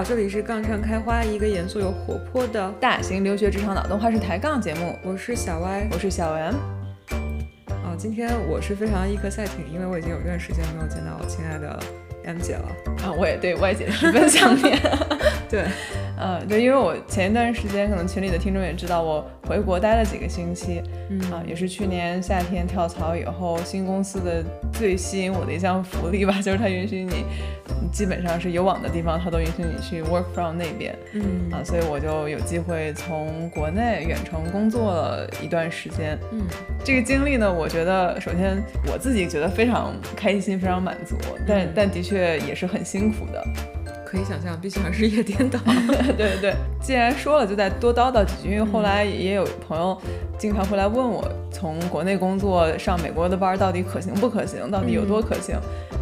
好，这里是杠上开花，一个严肃又活泼的大型留学职场脑洞话式抬杠节目。我是小歪，我是小 M。啊，今天我是非常一颗赛艇，因为我已经有一段时间没有见到我亲爱的 M 姐了。啊，我也对 Y 姐十分想念。对，呃，对，因为我前一段时间，可能群里的听众也知道，我回国待了几个星期。嗯，啊，也是去年夏天跳槽以后，新公司的最吸引我的一项福利吧，就是它允许你。基本上是有网的地方，它都允许你去 work from 那边，嗯啊，所以我就有机会从国内远程工作了一段时间，嗯，这个经历呢，我觉得首先我自己觉得非常开心，非常满足，但但的确也是很辛苦的，可以想象，毕竟还是日夜颠倒，对 对。对，既然说了，就再多叨叨几句，因为后来也有朋友经常会来问我，从国内工作上美国的班到底可行不可行，到底有多可行。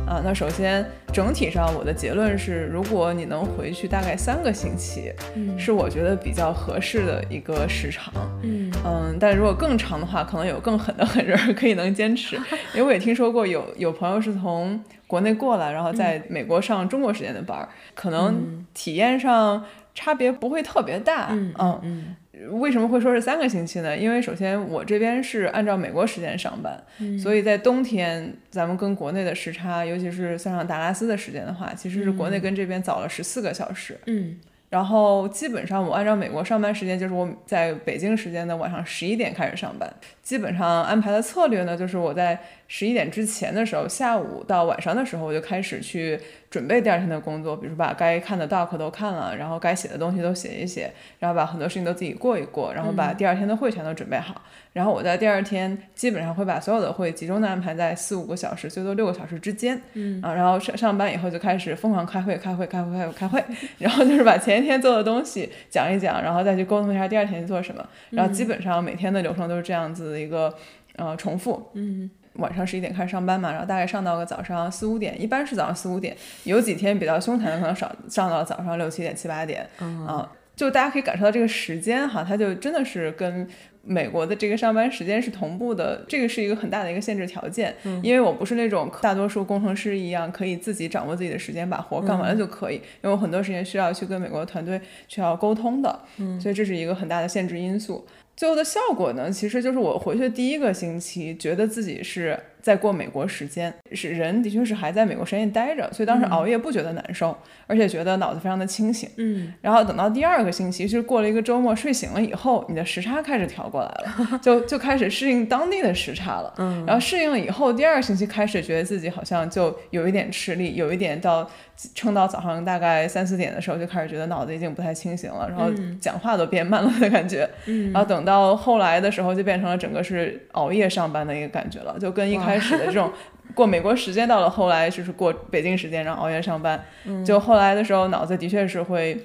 啊，那首先整体上我的结论是，如果你能回去大概三个星期，是我觉得比较合适的一个时长。嗯嗯，但如果更长的话，可能有更狠的 狠人可以能坚持。因为我也听说过有有朋友是从国内过来，然后在美国上中国时间的班，可能体验上差别不会特别大。嗯嗯。为什么会说是三个星期呢？因为首先我这边是按照美国时间上班，所以在冬天咱们跟国内的时差，尤其是算上达拉斯的时间的话，其实是国内跟这边早了十四个小时。嗯。然后基本上我按照美国上班时间，就是我在北京时间的晚上十一点开始上班。基本上安排的策略呢，就是我在十一点之前的时候，下午到晚上的时候，我就开始去准备第二天的工作，比如说把该看的 doc 都看了，然后该写的东西都写一写，然后把很多事情都自己过一过，然后把第二天的会全都准备好。然后我在第二天基本上会把所有的会集中的安排在四五个小时，最多六个小时之间。嗯啊，然后上上班以后就开始疯狂开会，开会，开会，开会，开会。然后就是把前一天做的东西讲一讲，然后再去沟通一下第二天做什么。然后基本上每天的流程都是这样子的。一个呃重复，嗯，晚上十一点开始上班嘛，然后大概上到个早上四五点，一般是早上四五点，有几天比较凶残的，可能上上到早上六七点七八点，啊，就大家可以感受到这个时间哈，它就真的是跟美国的这个上班时间是同步的，这个是一个很大的一个限制条件，因为我不是那种大多数工程师一样可以自己掌握自己的时间，把活干完了就可以，因为我很多时间需要去跟美国团队需要沟通的，嗯，所以这是一个很大的限制因素。最后的效果呢，其实就是我回去第一个星期，觉得自己是。在过美国时间，是人的确是还在美国时间待着，所以当时熬夜不觉得难受，而且觉得脑子非常的清醒。嗯，然后等到第二个星期，就是过了一个周末，睡醒了以后，你的时差开始调过来了，就就开始适应当地的时差了。嗯，然后适应了以后，第二个星期开始觉得自己好像就有一点吃力，有一点到撑到早上大概三四点的时候，就开始觉得脑子已经不太清醒了，然后讲话都变慢了的感觉。嗯，然后等到后来的时候，就变成了整个是熬夜上班的一个感觉了，就跟一开开始的这种 过美国时间到了后来就是过北京时间，然后熬夜上班，就后来的时候脑子的确是会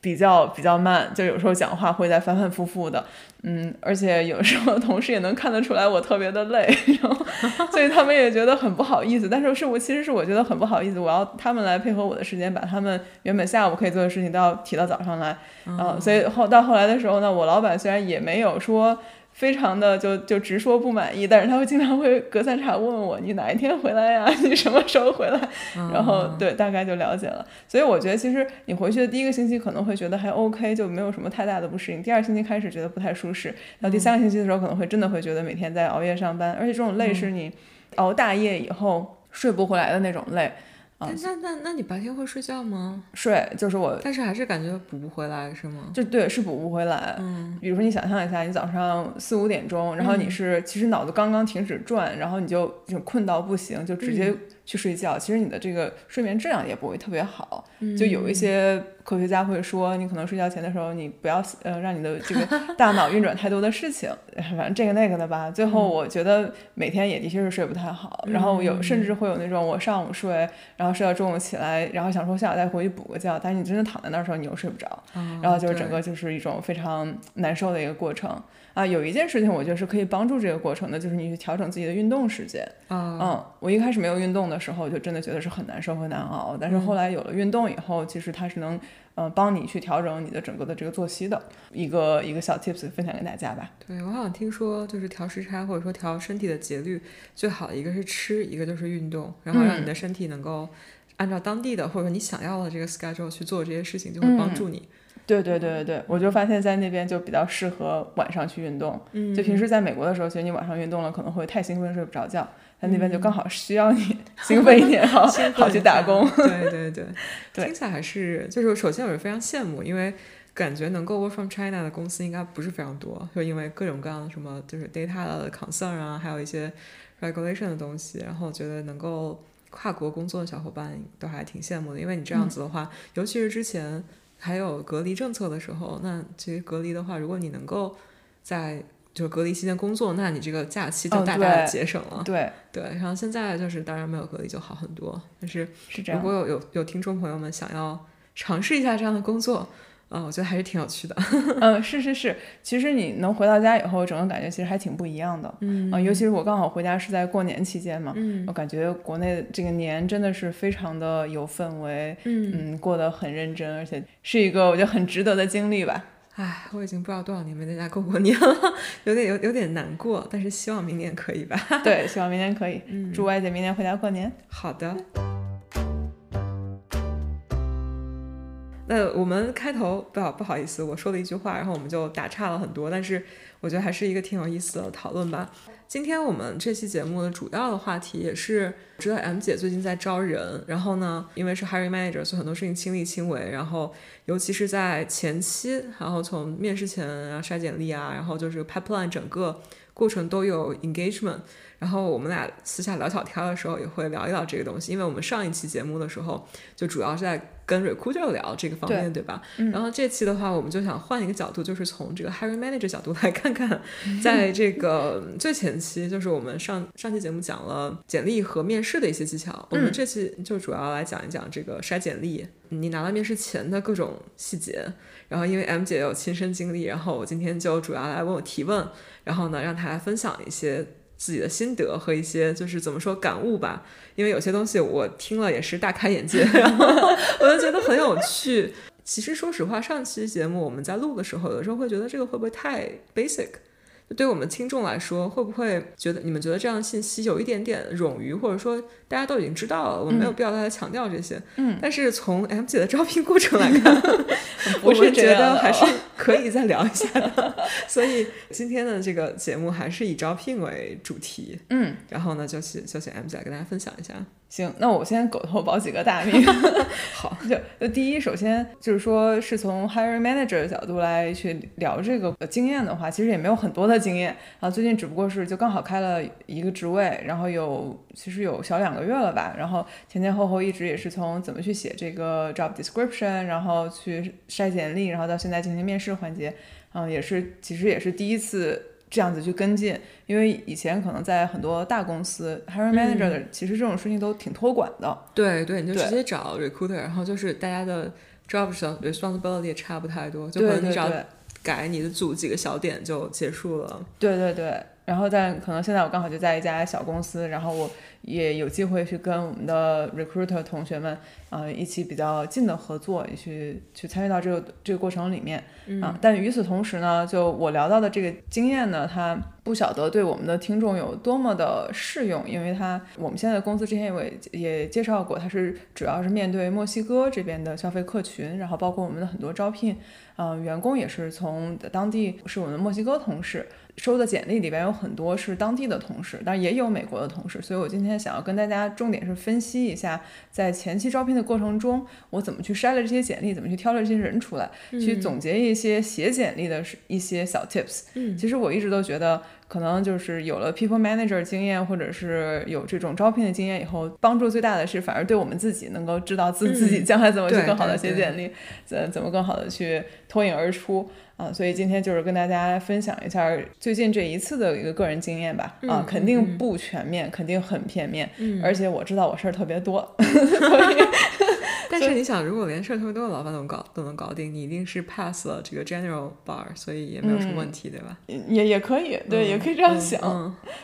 比较比较慢，就有时候讲话会在反反复复的，嗯，而且有时候同事也能看得出来我特别的累，然后所以他们也觉得很不好意思，但是是我其实是我觉得很不好意思，我要他们来配合我的时间，把他们原本下午可以做的事情都要提到早上来，嗯，所以后到后来的时候呢，我老板虽然也没有说。非常的就就直说不满意，但是他会经常会隔三差五问我你哪一天回来呀？你什么时候回来？然后对，大概就了解了。所以我觉得其实你回去的第一个星期可能会觉得还 OK，就没有什么太大的不适应。第二星期开始觉得不太舒适，然后第三个星期的时候可能会真的会觉得每天在熬夜上班，而且这种累是你熬大夜以后睡不回来的那种累。那那那你白天会睡觉吗？睡，就是我，但是还是感觉补不回来，是吗？就对，是补不回来。嗯，比如说你想象一下，你早上四五点钟，然后你是其实脑子刚刚停止转，然后你就就困到不行，就直接。去睡觉，其实你的这个睡眠质量也不会特别好。就有一些科学家会说，你可能睡觉前的时候，你不要呃让你的这个大脑运转太多的事情，反正这个那个的吧。最后我觉得每天也的确是睡不太好，然后有甚至会有那种我上午睡，然后睡到中午起来，然后想说下午再回去补个觉，但是你真的躺在那儿时候，你又睡不着，然后就是整个就是一种非常难受的一个过程。啊，有一件事情我觉得是可以帮助这个过程的，就是你去调整自己的运动时间。嗯，我一开始没有运动的时候，就真的觉得是很难受和难熬。但是后来有了运动以后，其实它是能，嗯，帮你去调整你的整个的这个作息的一个一个小 tips 分享给大家吧。对我好像听说，就是调时差或者说调身体的节律，最好的一个是吃，一个就是运动，然后让你的身体能够。按照当地的或者你想要的这个 schedule 去做这些事情，就会帮助你。对对对对对，我就发现，在那边就比较适合晚上去运动。嗯，就平时在美国的时候，其实你晚上运动了可能会太兴奋睡不着觉，在那边就刚好需要你兴奋一点，好好去打工。对对对，听起来还是就是首先我是非常羡慕，因为感觉能够 work from China 的公司应该不是非常多，就因为各种各样的什么就是 data 的 concern 啊，还有一些 regulation 的东西，然后我觉得能够跨国工作的小伙伴都还挺羡慕的，因为你这样子的话，尤其是之前。还有隔离政策的时候，那其实隔离的话，如果你能够在就是隔离期间工作，那你这个假期就大大的节省了。对对，然后现在就是当然没有隔离就好很多，但是是这样。如果有有有听众朋友们想要尝试一下这样的工作。嗯，我觉得还是挺有趣的。嗯，是是是，其实你能回到家以后，整个感觉其实还挺不一样的。嗯，啊，尤其是我刚好回家是在过年期间嘛，嗯，我感觉国内这个年真的是非常的有氛围，嗯，过得很认真，而且是一个我觉得很值得的经历吧。唉，我已经不知道多少年没在家过过年了，有点有有点难过，但是希望明年可以吧。对，希望明年可以。嗯，祝外姐明年回家过年。好的。那我们开头不好不好意思，我说了一句话，然后我们就打岔了很多，但是我觉得还是一个挺有意思的讨论吧。今天我们这期节目的主要的话题也是知道 M 姐最近在招人，然后呢，因为是 hiring manager，所以很多事情亲力亲为，然后尤其是在前期，然后从面试前啊筛简历啊，然后就是 pipeline 整个过程都有 engagement。然后我们俩私下聊小天的时候也会聊一聊这个东西，因为我们上一期节目的时候就主要是在跟 recruiter 聊这个方面，对吧？然后这期的话，我们就想换一个角度，就是从这个 hiring manager 角度来看看，在这个最前期，就是我们上上期节目讲了简历和面试的一些技巧，我们这期就主要来讲一讲这个筛简历，你拿到面试前的各种细节。然后因为 M 姐有亲身经历，然后我今天就主要来问我提问，然后呢让她来分享一些。自己的心得和一些就是怎么说感悟吧，因为有些东西我听了也是大开眼界，然后我就觉得很有趣。其实说实话，上期节目我们在录的时候，有时候会觉得这个会不会太 basic。对我们听众来说，会不会觉得你们觉得这样的信息有一点点冗余，或者说大家都已经知道了，我们没有必要再来强调这些？嗯。但是从 M 姐的招聘过程来看，我是觉得还是可以再聊一下的。所以今天的这个节目还是以招聘为主题。嗯。然后呢，就请就请 M 姐来跟大家分享一下。行，那我先狗头保几个大名。好，就就第一，首先就是说，是从 hiring manager 的角度来去聊这个经验的话，其实也没有很多的经验啊。最近只不过是就刚好开了一个职位，然后有其实有小两个月了吧。然后前前后后一直也是从怎么去写这个 job description，然后去筛简历，然后到现在进行面试环节，嗯，也是其实也是第一次。这样子去跟进，因为以前可能在很多大公司，hiring manager 的其实这种事情都挺托管的。对对，你就直接找 recruiter，然后就是大家的 job 上 responsibility 也差不太多，就可能你只要改你的组几个小点就结束了。对对对，然后但可能现在我刚好就在一家小公司，然后我。也有机会去跟我们的 recruiter 同学们，呃，一起比较近的合作，也去去参与到这个这个过程里面啊。但与此同时呢，就我聊到的这个经验呢，它不晓得对我们的听众有多么的适用，因为它我们现在的公司之前也也介绍过，它是主要是面对墨西哥这边的消费客群，然后包括我们的很多招聘，嗯，员工也是从当地是我们的墨西哥同事。收的简历里边有很多是当地的同事，但也有美国的同事，所以我今天想要跟大家重点是分析一下，在前期招聘的过程中，我怎么去筛了这些简历，怎么去挑了这些人出来，去总结一些写简历的一些小 tips。嗯，其实我一直都觉得，可能就是有了 people manager 经验，或者是有这种招聘的经验以后，帮助最大的是反而对我们自己能够知道自自己将来怎么去更好的写简历，怎怎么更好的去脱颖而出。啊，所以今天就是跟大家分享一下最近这一次的一个个人经验吧。啊，肯定不全面，肯定很片面。嗯，而且我知道我事儿特别多，所以。但是你想，如果连事儿特别多的老板都能搞都能搞定，你一定是 pass 了这个 general bar，所以也没有什么问题，对吧？也也可以，对，也可以这样想。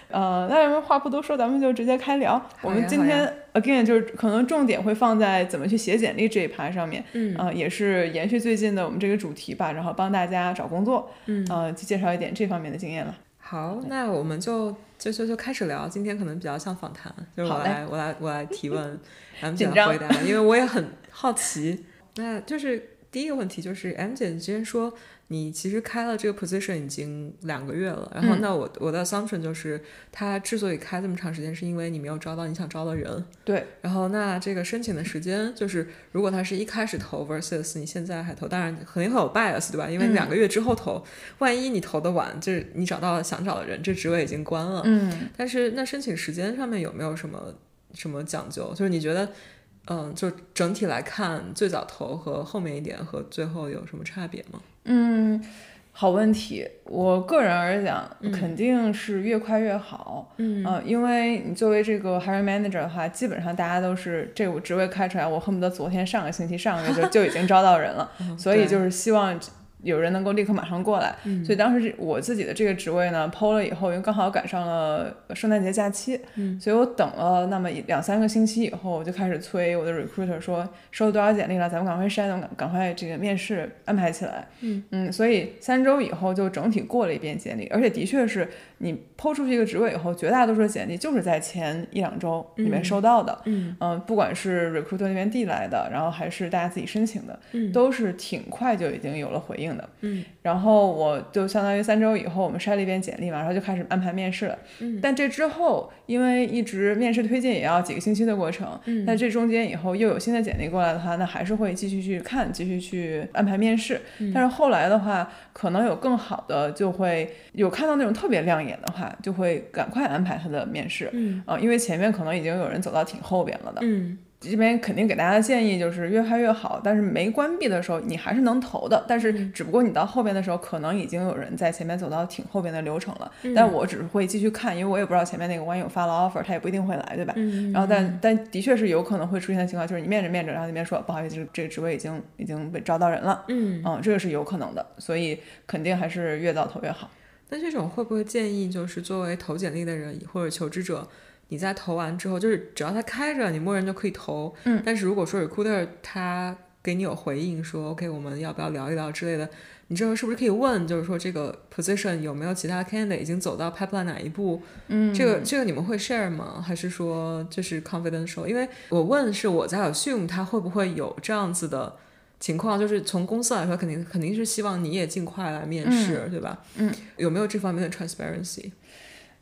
呃，那咱们话不多说，咱们就直接开聊。我们今天 again 就是可能重点会放在怎么去写简历这一盘上面。嗯，啊，也是延续最近的我们这个主题吧，然后帮大家找工作。嗯，呃，介绍一点这方面的经验了。好，那我们就就就就开始聊。今天可能比较像访谈，就是我来我来我来提问，M 姐回答，因为我也很好奇。那就是第一个问题就是 M 姐，你之前说你其实开了这个 position 已经两个月了，然后嗯那我我的 assumption 就是他之所以开这么长时间，是因为你没有招到你想招的人。对，然后那这个申请的时间，就是如果他是一开始投 versus 你现在还投，当然肯定会有 bias 对吧？因为嗯两个月之后投，万一你投的晚，就是你找到了想找的人，这职位已经关了。嗯，但是那申请时间上面有没有什么什么讲究？就是你觉得，嗯，就整体来看，最早投和后面一点和最后有什么差别吗？嗯，好问题。我个人而讲，嗯肯定是越快越好。嗯呃因为你作为这个 hiring manager 的话，基本上大家都是这个职位开出来，我恨不得昨天、上个星期、上个月就就已经招到人了，所以就是希望有人能够立刻马上过来。嗯所以当时我自己的这个职位呢抛了以后，因为刚好赶上了圣诞节假期，嗯所以我等了那么一两三个星期以后，我就开始催我的 recruiter 说收了多少简历了，咱们赶快筛，咱们赶赶快这个面试安排起来。嗯所以三周以后就整体过了一遍简历，而且的确是你抛出去一个职位以后，绝大多数的简历就是在前一两周里面收到的。嗯嗯、不管是 recruiter 那边递来的，然后还是大家自己申请的，嗯都是挺快就已经有了回应的。嗯然后我就相当于三周以后，我们筛了一遍简历嘛，然后就开始安排面试了。嗯但这之后，因为一直面试推进也要几个星期的过程，嗯在这中间以后又有新的简历过来的话，那还是会继续去看，继续去安排面试。嗯但是后来的话，可能有更好的，就会有看到那种特别亮眼的话，就会赶快安排他的面试。嗯啊、因为前面可能已经有人走到挺后边了的。嗯这边肯定给大家的建议就是越快越好，但是没关闭的时候你还是能投的，但是只不过你到后边的时候，可能已经有人在前面走到挺后边的流程了。但我只是会继续看，因为我也不知道前面那个万一有发了 offer，他也不一定会来，对吧？嗯然后但但的确是有可能会出现的情况，就是你面着面着，然后那边说不好意思，这个这个职位已经已经被招到人了，嗯，嗯，这个是有可能的，所以肯定还是越早投越好。那这种会不会建议，就是作为投简历的人或者求职者，你在投完之后，就是只要它开着，你默认就可以投。嗯。但是如果说 recruiter 他给你有回应说 OK，我们要不要聊一聊之类的，你这时候是不是可以问，就是说这个 position 有没有其他 candidate 已经走到 pipeline 哪一步？嗯，这个这个你们会 share 吗？还是说就是 confidential？因为我问是我在 assume 他会不会有这样子的。情况就是从公司来说，肯定肯定是希望你也尽快来面试，对吧？嗯，有没有这方面的 transparency？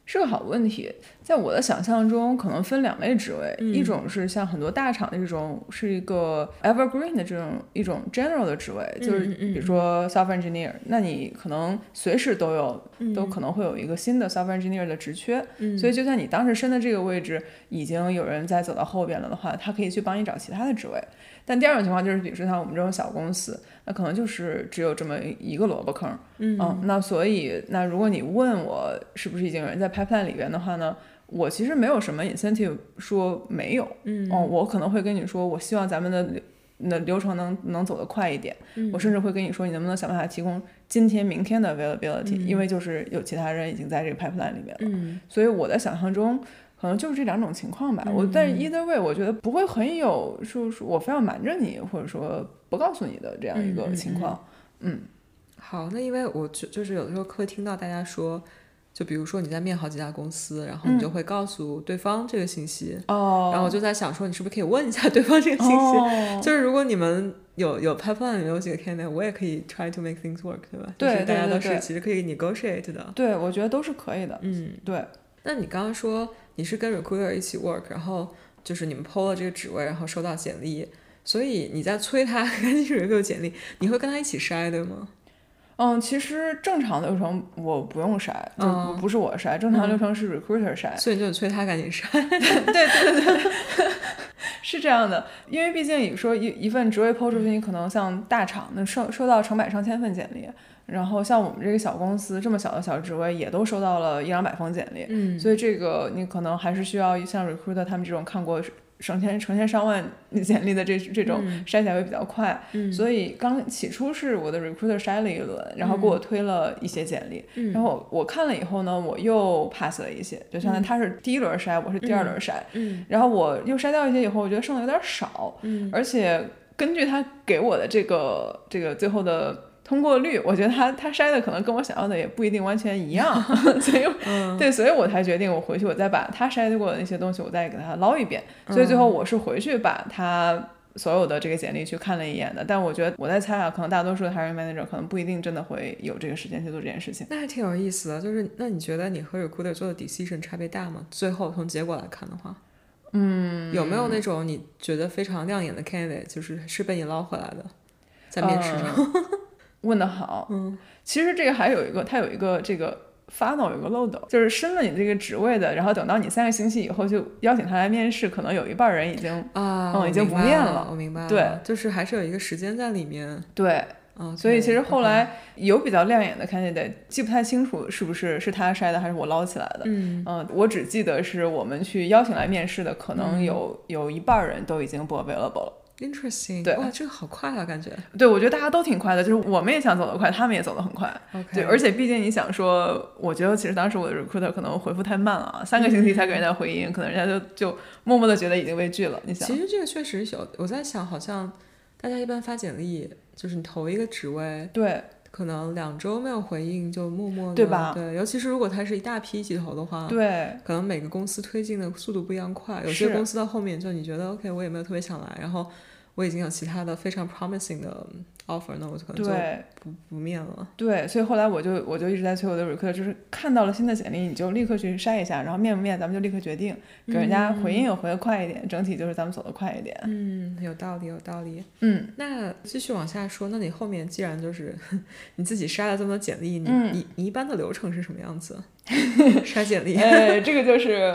是个好问题，在我的想象中，可能分两类职位，嗯。一种是像很多大厂的这种，是一个 evergreen 的这种一种 general 的职位，就是比如说 software engineer，那你可能随时都有，都可能会有一个新的 software engineer 的职缺，嗯。所以就算你当时升的这个位置已经有人在走到后边了的话，他可以去帮你找其他的职位。但第二种情况就是，比如说像我们这种小公司，那可能就是只有这么一个萝卜坑，嗯那所以那如果你问我是不是已经有人在 pipeline 里边的话呢，我其实没有什么 incentive 说没有，嗯。哦，我可能会跟你说，我希望咱们的流那流程能能走得快一点，嗯。我甚至会跟你说，你能不能想办法提供今天、明天的 availability，、嗯。因为就是有其他人已经在这个 pipeline 里面了，嗯。所以我的想象中。可能就是这两种情况吧，我但是 either way，我觉得不会很有说说我非要瞒着你，或者说不告诉你的这样一个情况。嗯。好，那因为我就就是有的时候会听到大家说，就比如说你在面好几家公司，然后你就会告诉对方这个信息，哦，然后我就在想说，你是不是可以问一下对方这个信息？哦 就是如果你们有有 pipeline 有几个 candidate，我也可以 try to make things work，对吧？对就是大家都是其实可以 negotiate 的。对，我觉得都是可以的。嗯，对，那你刚刚说你是跟 recruiter 一起 work，然后就是你们 PO 了这个职位，然后收到简历，所以你在催他 赶紧 review 简历，你会跟他一起筛，对吗？嗯，其实正常流程我不用筛，就哦不不是我筛，正常流程是 recruiter 筛。所以你就催他赶紧筛。对对对是这样的，因为毕竟你说一一份职位抛出去，你可能像大厂能收收到成百上千份简历，然后像我们这个小公司这么小的小职位，也都收到了一两百封简历，嗯所以这个你可能还是需要像 recruiter 他们这种看过成千成千上万简历的这这种嗯。筛起来会比较快。嗯。所以刚起初是我的 recruiter 筛了一轮，然后给我推了一些简历，嗯。然后我看了以后呢，我又 pass 了一些，就相当于他是第一轮筛，我是第二轮筛，嗯。然后我又筛掉一些以后，我觉得剩的有点少，嗯。而且根据他给我的这个这个最后的通过率，我觉得他他筛的可能跟我想要的也不一定完全一样，所以对，所以我才决定我回去我再把他筛过的那些东西我再给他捞一遍。所以最后我是回去把他所有的这个简历去看了一眼的。但我觉得我在猜啊，可能大多数的 hiring manager 可能不一定真的会有这个时间去做这件事情。那还挺有意思的，就是那你觉得你和 recruiter 做的 decision 差别大吗？最后从结果来看的话，嗯，有没有那种你觉得非常亮眼的 candidate，就是是被你捞回来的，在面试上？问的好，嗯，其实这个还有一个，它有一个这个 funnel 有个漏斗，就是升了你这个职位的，然后等到你三个星期以后就邀请他来面试，可能有一半人已经啊，嗯，已经不面了，我明白了，对，就是还是有一个时间在里面，对，嗯，所以其实后来有比较亮眼的 candidate，记不太清楚是不是是他筛的还是我捞起来的，嗯。嗯，我只记得是我们去邀请来面试的，可能有有一半人都已经不 available 了。Interesting，对哇，这个好快啊，感觉。对，我觉得大家都挺快的，就是我们也想走得快，他们也走得很快。OK，对，而且毕竟你想说，我觉得其实当时我的 recruiter 可能回复太慢了啊，三个星期才给人家回应，可能人家就就默默的觉得已经被拒了。你想，其实这个确实有，我在想，好像大家一般发简历，就是你投一个职位，对可能两周没有回应就默默的，对吧对，尤其是如果它是一大批一起投的话，对可能每个公司推进的速度不一样快，有些公司到后面就你觉得 OK，我也没有特别想来，然后我已经有其他的非常 promising 的 offer，那我可能就对不不面了。对，所以后来我就我就一直在催我的 recruiter，就是看到了新的简历，你就立刻去筛一下，然后面不面咱们就立刻决定，给人家回应也回的快一点，整体就是咱们走的快一点。嗯，有道理，有道理。嗯，那继续往下说，那你后面既然就是 你自己筛了这么多简历，你、嗯你你一般的流程是什么样子？筛简历？呃，这个就是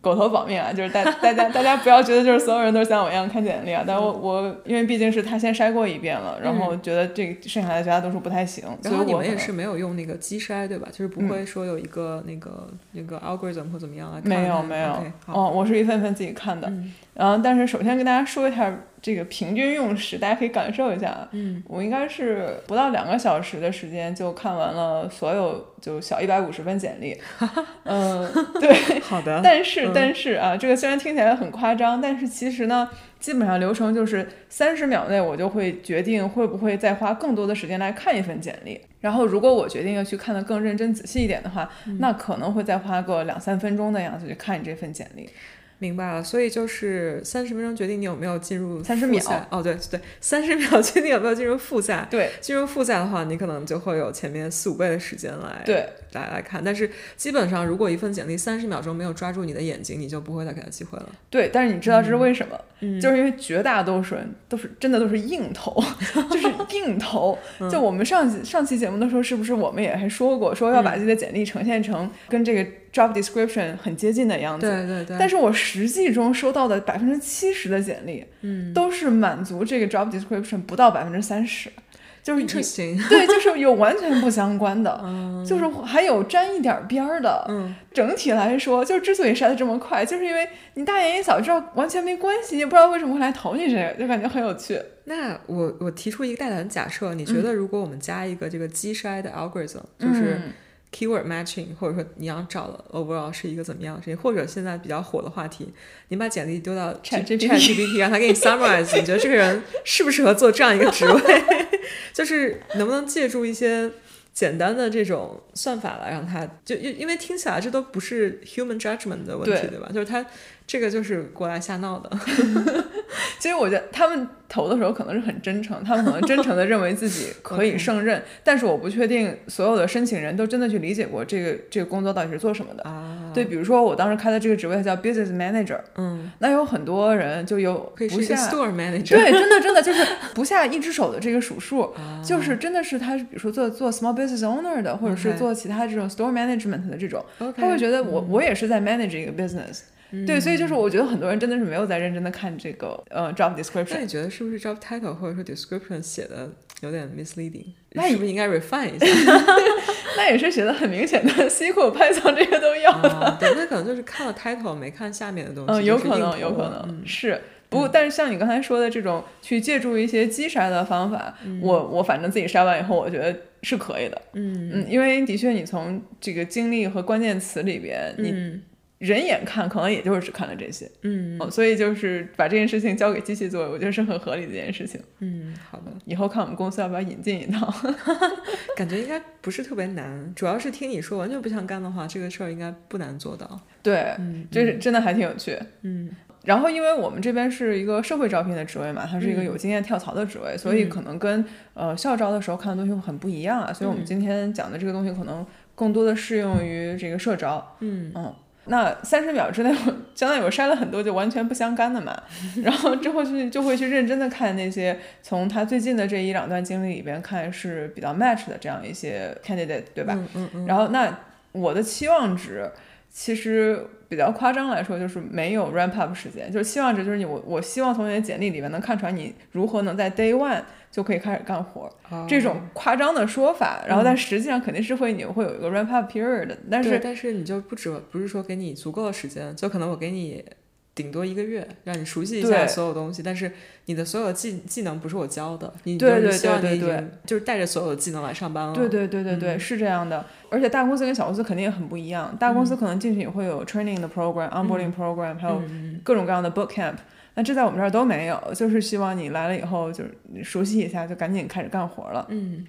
狗头保命啊，就是大大家大家不要觉得就是所有人都像我一样看简历啊，但我我因为毕竟是他先筛过一遍了，然后觉得这剩下的绝大多数不太行，然后你们也是没有用那个机筛对吧？就是不会说有一个那个、那个 algorithm 或怎么样来看没有没有哦，我是一份份自己看的，嗯。然后但是首先跟大家说一下这个平均用时，大家可以感受一下，嗯，我应该是不到两个小时的时间就看完了所有就小一百五十份简历，嗯，对，好的，但是嗯。但是啊，这个虽然听起来很夸张，但是其实呢，基本上流程就是三十秒内我就会决定会不会再花更多的时间来看一份简历。然后如果我决定要去看的更认真仔细一点的话，嗯。那可能会再花个两三分钟的样子去看你这份简历。明白了，所以就是三十分钟决定你有没有进入三十秒复赛哦，对对，三十秒 决定有没有进入复赛。对进入复赛的话，你可能就会有前面四五倍的时间来对来来看。但是基本上，如果一份简历三十秒钟没有抓住你的眼睛，你就不会再给他机会了。对，但是你知道这是为什么？嗯就是因为绝大多数人都是真的都是硬投，就是硬投。嗯就我们上期上期节目的时候，是不是我们也还说过，说要把自己的简历呈现成跟这个 job description 很接近的样子？对对对，但是我实际中收到的百分之七十的简历，嗯都是满足这个 job description 不到百分之三十，就是以，interesting，对，就是有完全不相关的，嗯 就是还有沾一点儿边儿的。嗯整体来说，就是之所以筛的这么快，就是因为你大眼一扫知道完全没关系，也不知道为什么会来投你这个，就感觉很有趣。那我我提出一个大胆的假设，你嗯觉得如果我们加一个这个机筛的 algorithm，、就是嗯 keyword matching，或者说你要找的 overall 是一个怎么样的事情，或者现在比较火的话题，你把简历丢到 ChatGPT ChatGPT，让他给你 summarize，你觉得这个人适不适合做这样一个职位？就是能不能借助一些简单的这种算法来让他就因因为听起来这都不是 human judgment 的问题，对对吧？就是他这个就是过来瞎闹的。其实我觉得他们投的时候可能是很真诚，他们可能真诚的认为自己可以 胜任，但是我不确定所有的申请人都真的去理解过这个这个工作到底是做什么的。啊，对，比如说我当时开的这个职位叫 business manager，嗯，那有很多人就有可以不下 store manager，对，真的真的就是不下一只手的这个数数，啊。就是真的是他，比如说做做 small business owner 的，或者是做其他这种 store management 的这种。他会觉得我、我也是在 manage 一个 business，、对，所以就是我觉得很多人真的是没有在认真的看这个呃 job description。那你觉得是不是 job title 或者说 description 写的有点 misleading？那是不是应该 refine 一下？那也是写的很明显的，SQL、Python 这些都要。啊对，那可能就是看了 title 没看下面的东西。嗯，有可能，有可了能、是。不过，但是像你刚才说的这种去借助一些机筛的方法，我我反正自己筛完以后，我觉得是可以的。嗯嗯，因为的确你从这个经历和关键词里边，你嗯人眼看可能也就是只看了这些，嗯哦，所以就是把这件事情交给机器做，我觉得是很合理的一件事情。嗯，好的，以后看我们公司要不要引进一套。感觉应该不是特别难，主要是听你说完全不想干的话，这个事儿应该不难做到。对，嗯，这是真的还挺有趣。嗯然后，因为我们这边是一个社会招聘的职位嘛，它是一个嗯有经验跳槽的职位，所以可能跟呃校招的时候看的东西会很不一样啊。所以我们嗯今天讲的这个东西可能更多的适用于这个社招。嗯嗯，那三十秒之内，我相当于我筛了很多就完全不相干的嘛，然后之后去就会去认真的看那些从他最近的这一两段经历里边看是比较 match 的这样一些 candidate，对吧？嗯嗯嗯，然后那我的期望值其实比较夸张来说，就是没有 ramp up 时间，就是期望值就是你我我希望从你的简历里面能看出来你如何能在 day one 就可以开始干活，哦。这种夸张的说法，然后但实际上肯定是会你会有一个 ramp up period 的，但是但是你就不止不是说给你足够的时间，就可能我给你顶多一个月，让你熟悉一下所有东西，但是你的所有技技能不是我教的，你对对就是希望对对你就是带着所有的技能来上班了。对对对对对，嗯是这样的。而且大公司跟小公司肯定也很不一样，大公司可能进去也会有 training 的 program、onboarding program，还有嗯各种各样的 boot camp。那这在我们这儿都没有，就是希望你来了以后就是熟悉一下，就赶紧开始干活了。嗯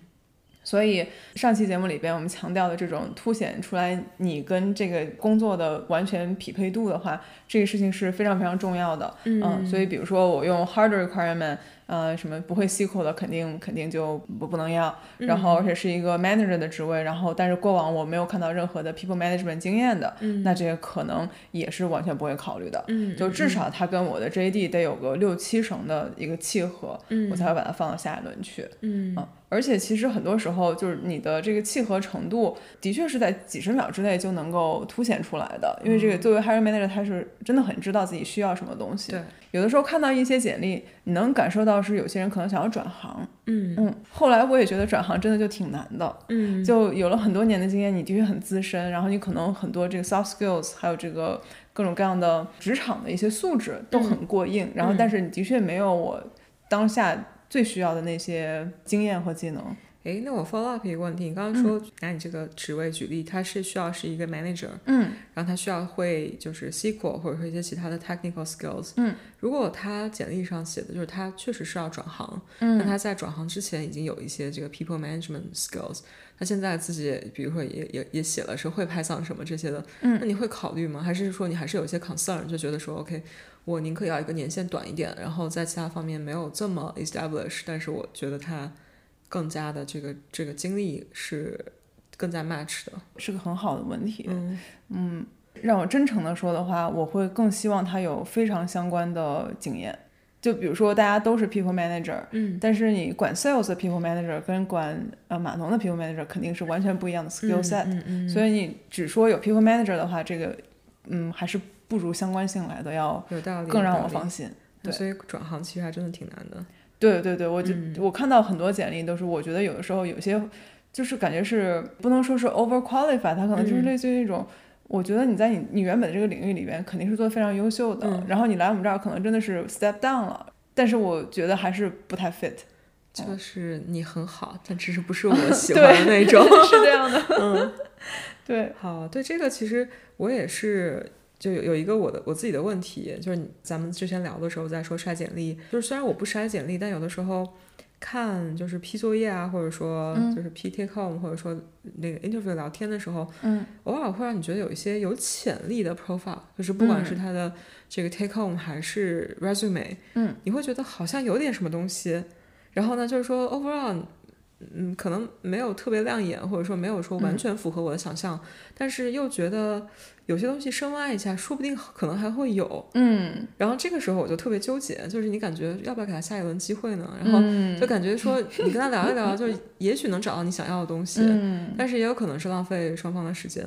所以上期节目里边我们强调的这种凸显出来你跟这个工作的完全匹配度的话，这个事情是非常非常重要的。嗯所以比如说我用 hard requirement，呃，什么不会 SQL 的肯定肯定就不不能要，然后而且是一个 manager 的职位，然后但是过往我没有看到任何的 people management 经验的，嗯那这个可能也是完全不会考虑的。嗯就至少它跟我的 JD 得有个六七成的一个契合，我才会把它放到下一轮去。嗯嗯，而且其实很多时候就是你的这个契合程度，的确是在几十秒之内就能够凸显出来的。因为这个作为 hiring manager，他是真的很知道自己需要什么东西。对，有的时候看到一些简历，你能感受到是有些人可能想要转行。嗯嗯，后来我也觉得转行真的就挺难的。嗯就有了很多年的经验，你的确很资深，然后你可能很多这个 soft skills，还有这个各种各样的职场的一些素质都很过硬，然后但是你的确没有我当下最需要的那些经验和技能。诶，那我 follow up 一个问题，你刚刚说、拿你这个职位举例，他是需要是一个 manager，嗯然后他需要会就是 SQL 或者说一些其他的 technical skills。嗯，如果他简历上写的就是他确实是要转行，嗯那他在转行之前已经有一些这个 people management skills，他现在自己比如说也也也写了是会 Python 什么这些的，嗯那你会考虑吗？还是说你还是有一些 concern，就觉得说 OK，我宁可要一个年限短一点，然后在其他方面没有这么 establish，但是我觉得他更加的这个这个经历是更加 match 的。是个很好的问题。嗯嗯，让我真诚的说的话，我会更希望他有非常相关的经验。就比如说，大家都是 people manager，嗯但是你管 sales 的 people manager 跟管呃码农的 people manager 肯定是完全不一样的 skill set，、嗯嗯所以你只说有 people manager 的话，这个嗯还是不如相关性来的要有道理，更让我放心。对所以转行其实还真的挺难的。对对对，我就、嗯我看到很多简历都是，我觉得有的时候有些就是感觉是不能说是 over qualified，它可能就是嗯类似于那种。我觉得你在你你原本的这个领域里边肯定是做的非常优秀的，嗯然后你来我们这儿可能真的是 step down 了，但是我觉得还是不太 fit。就是你很好，但只是不是我 喜欢的那种。是这样的，嗯，对，好，对这个其实我也是，就有有一个我的我自己的问题，就是你咱们之前聊的时候在说筛简历，就是虽然我不筛简历，但有的时候看就是批作业啊，或者说就是批 take home，、或者说那个 interview 聊天的时候，嗯，偶尔会让你觉得有一些有潜力的 profile，就是不管是他的这个 take home 还是 resume，嗯，你会觉得好像有点什么东西，然后呢，就是说 overall。嗯，可能没有特别亮眼，或者说没有说完全符合我的想象，但是又觉得有些东西深挖一下，说不定可能还会有。嗯，然后这个时候我就特别纠结，就是你感觉要不要给他下一轮机会呢？然后嗯就感觉说 你跟他聊一聊，就是也许能找到你想要的东西，嗯但是也有可能是浪费双方的时间。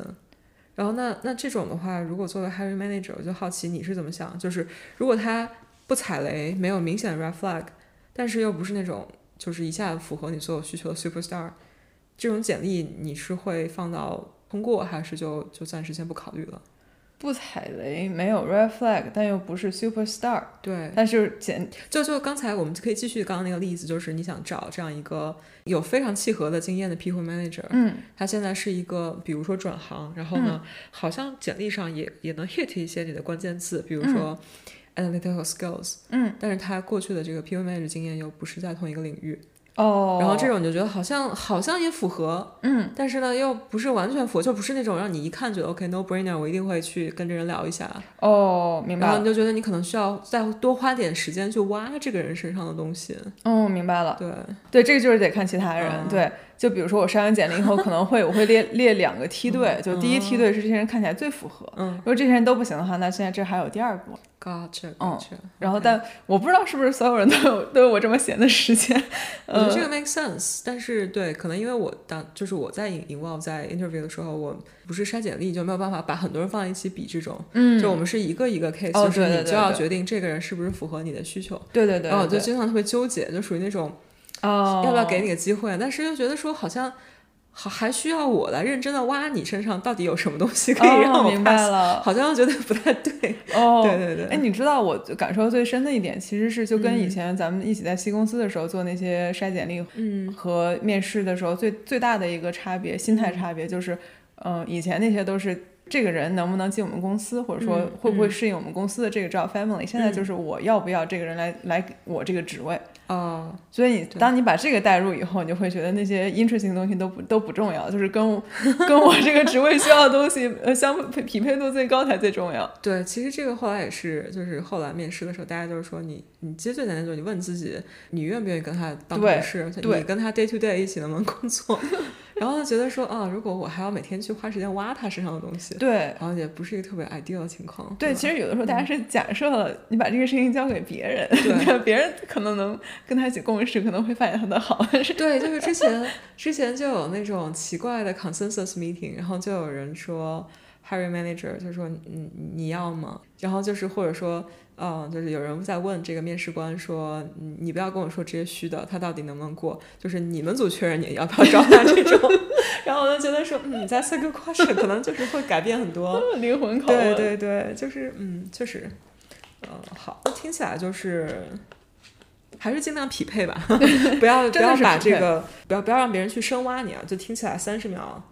然后那那这种的话，如果作为 hiring manager，我就好奇你是怎么想？就是如果他不踩雷，没有明显的 red flag，但是又不是那种就是一下符合你所有需求的 superstar，这种简历你是会放到通过，还是就就暂时先不考虑了？不踩雷，没有 red flag，但又不是 super star，对，但是简就就刚才我们可以继续刚刚那个例子，就是你想找这样一个有非常契合的经验的 people manager，嗯。他现在是一个，比如说转行，然后呢，好像简历上也也能 hit 一些你的关键字，比如说 analytical skills，嗯，但是他过去的这个 manager 经验又不是在同一个领域，哦，然后这种你就觉得好像好像也符合，嗯。但是呢又不是完全符合，就不是那种让你一看觉得 OK no brainer，我一定会去跟这人聊一下，哦，明白。了，然后你就觉得你可能需要再多花点时间去挖这个人身上的东西，哦，明白了，对，对，这个就是得看其他人，嗯。对，就比如说我筛完简历以后，可能会我会列列两个梯队，就第一梯队是这些人看起来最符合，嗯如果这些人都不行的话，那现在这还有第二步，，gotcha 嗯然后但我不知道是不是所有人都有都有我这么闲的时间，呃我觉得这个 make sense，但是对，可能因为我当就是我在 in involve 在 interview 的时候，我不是筛简历，就没有办法把很多人放在一起比这种，嗯，就我们是一个一个 case，、哦就是你就要决定这个人是不是符合你的需求，对对对，然后我就经常特别纠结，就属于那种哦，要不要给你个机会，但是又觉得说好像。好，还需要我来认真的挖你身上到底有什么东西可以让我哦明白、了，好像又觉得不太对。哦，对对对哎，你知道我感受最深的一点，其实是就跟以嗯前咱们一起在 C 公司的时候做那些筛简历嗯和面试的时候最最大的一个差别，心态差别就是，嗯、以前那些都是。这个人能不能进我们公司，或者说嗯会不会嗯适应我们公司的这个 job family？、现在就是我要不要这个人来来我这个职位。哦，所以你当你把这个带入以后，你就会觉得那些 interesting 的东西都不都不重要，就是跟我 跟我这个职位需要的东西呃相匹匹配度最高才最重要。对，其实这个后来也是，就是后来面试的时候，大家就是说你，你其实最难的就是你问自己，你愿不愿意跟他当同事，对。你跟他 day to day 一起能不能工作，然后就觉得说啊，如果我还要每天去花时间挖他身上的东西，对然后也不是一个特别 ideal 的情况。对，吧其实有的时候大家是假设了你把这个事情交给别人，对别人可能能跟他一起共事，可能会发现他的好，是 对，就是之前之前就有那种奇怪的 consensus meeting，然后就有人说 hiring manager 就说嗯你要吗？然后就是或者说嗯就是有人在问这个面试官说你你不要跟我说这些虚的，他到底能不能过？就是你们组确认你要不要招他这种。然后我就觉得说嗯，that's a good question，可能就是会改变很多。灵魂拷对问。对对对，就是嗯，确实，嗯，好，那听起来就是还是尽量匹配吧，不要 不要把这个不要不要让别人去深挖你啊，就听起来三十秒，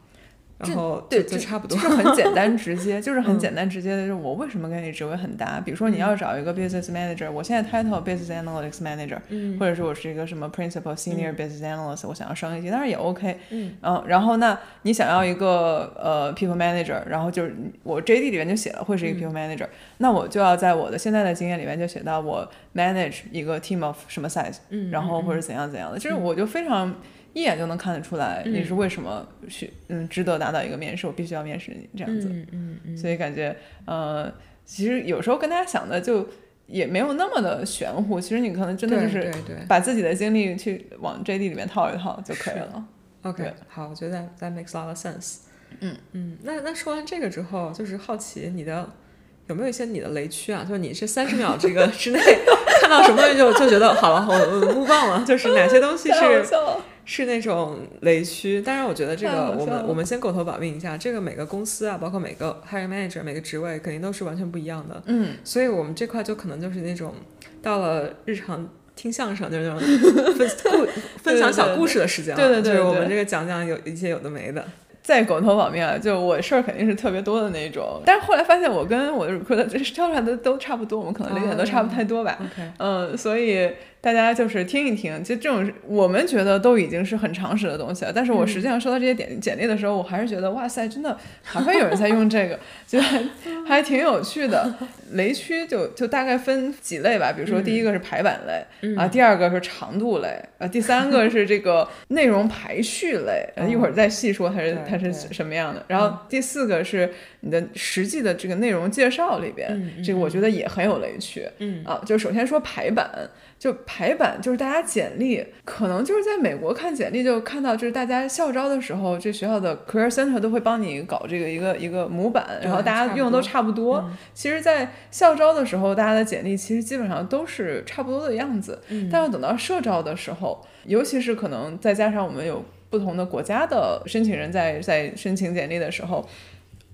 然后对，就就差不多就。是很简单 直接，就是很嗯简单直接的，就是我为什么跟你职位很搭？比如说你要找一个 business manager，我现在 title business analytics manager，嗯或者是我是一个什么 principal senior business analyst，我想要升一级，当然也 OK。嗯嗯，然后那你想要一个呃 people manager，然后就是我 JD 里面就写了会是一个 people manager，、那我就要在我的现在的经验里面就写到我 manage 一个 team of 什么 size，嗯，然后或者怎样怎样的，就是我就非常一眼就能看得出来你是为什么需嗯值得拿到一个面试，我必须要面试你这样子，嗯嗯嗯，所以感觉呃其实有时候跟大家想的就也没有那么的玄乎，其实你可能真的就是把自己的经历去往 JD 里面套一套就可以了。，OK，好，我觉得 that makes a lot of sense。嗯嗯，那那说完这个之后，就是好奇你的。有没有一些你的雷区啊？就是你这三十秒这个 之内看到什么东西就就觉得好了，我我目忘了，就是 哪些东西是是那种雷区，当然我觉得这个我们我们先口头保密一下，这个每个公司啊，包括每个 hiring manager 每个职位肯定都是完全不一样的，嗯，所以我们这块就可能就是那种到了日常听相声就是那种 分故分享小故事的时间了，对对对对就是我们这个讲讲有一些有的没的，再狗头保命啊，就我事儿肯定是特别多的那种，但是后来发现我跟我的 recruiter 挑出来的都差不多，我们可能理解都差不太多吧。OK，嗯，所以大家就是听一听，其实这种我们觉得都已经是很常识的东西了。但是我实际上收到这些简简历的时候，我还是觉得哇塞，真的还会有人在用这个，就还还挺有趣的。雷区就就大概分几类吧，比如说第一个是排版类，啊，第二个是长度类，啊，第三个是这个 内容排序类，呃一会儿再细说它是对它是什么样的。然后第四个是你的实际的这个内容介绍里边，嗯这个我觉得也很有雷区。嗯啊，就首先说排版，就排版就是大家简历，可能就是在美国看简历就看到，就是大家校招的时候，这学校的 career center 都会帮你搞这个一个一个模板，然后大家用的都差不多。嗯其实，在校招的时候，大家的简历其实基本上都是差不多的样子，嗯但是等到社招的时候，尤其是可能再加上我们有不同的国家的申请人在在申请简历的时候，